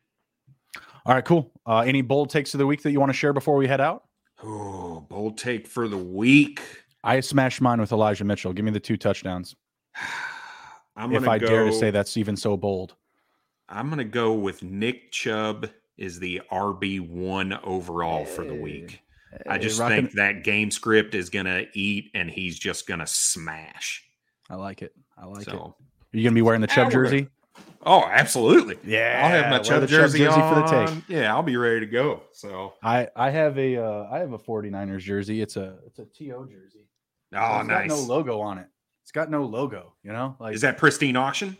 All right, cool. Uh, any bold takes of the week that you want to share before we head out? Oh, bold take for the week. I smashed mine with Elijah Mitchell. Give me the two touchdowns. I'm if I go, dare to say that's even so bold. I'm going to go with Nick Chubb is the RB one overall hey, for the week. Hey, I just rocking. think that game script is going to eat, and he's just going to smash. I like it. I like so, it. Are you going to be wearing the Chubb jersey? Oh, absolutely. Yeah, I'll have my Chubb jersey, jersey for the take. Yeah, I'll be ready to go. So I I have a uh, I have a 49ers jersey. It's a it's a TO jersey. Oh, it's nice. no logo on it. It's got no logo. You know, like is that pristine auction?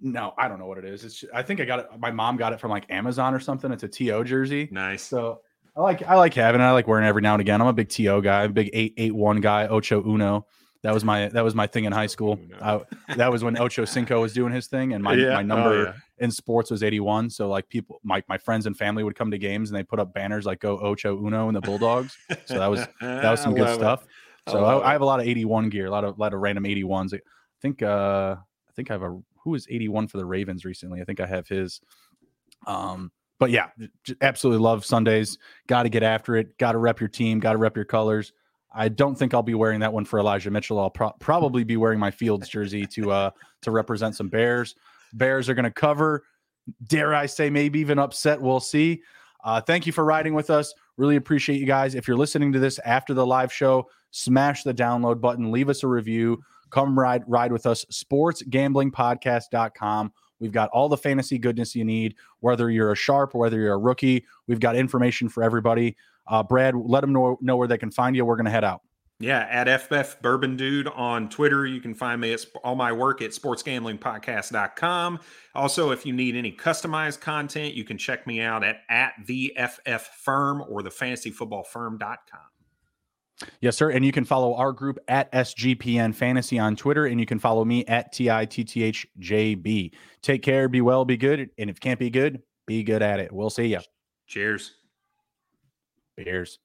No, I don't know what it is. It's I think I got it. My mom got it from like Amazon or something. It's a TO jersey. Nice. So I like I like having it. I like wearing it every now and again. I'm a big TO guy. I'm a big eight eight one guy. Ocho Uno. That was my that was my thing in high school. I, that was when Ocho Cinco was doing his thing, and my yeah. my oh, number oh, yeah. in sports was 81. So like people, my my friends and family would come to games and they put up banners like "Go Ocho Uno" and the Bulldogs. So that was that was some good stuff. So I, I, have a lot of 81 gear, a lot of a lot of random 81s. I think uh I think I have a who was 81 for the Ravens recently. I think I have his. Um, but yeah, absolutely love Sundays. Got to get after it. Got to rep your team. Got to rep your colors. I don't think I'll be wearing that one for Elijah Mitchell. I'll pro- probably be wearing my Fields jersey to uh to represent some Bears. Bears are going to cover. Dare I say, maybe even upset. We'll see. Uh, thank you for riding with us. Really appreciate you guys. If you're listening to this after the live show, smash the download button. Leave us a review. Come ride ride with us. Sportsgamblingpodcast.com. We've got all the fantasy goodness you need, whether you're a sharp or whether you're a rookie. We've got information for everybody. Uh, Brad, let them know, know where they can find you. We're going to head out. Yeah, at FF Bourbon Dude on Twitter. You can find me at all my work at sportsgamblingpodcast.com. Also, if you need any customized content, you can check me out at, at the FF Firm or the fantasyfootballfirm.com. Yes, sir. And you can follow our group at SGPN Fantasy on Twitter, and you can follow me at TITTHJB. Take care, be well, be good. And if can't be good, be good at it. We'll see you. Cheers. Beers.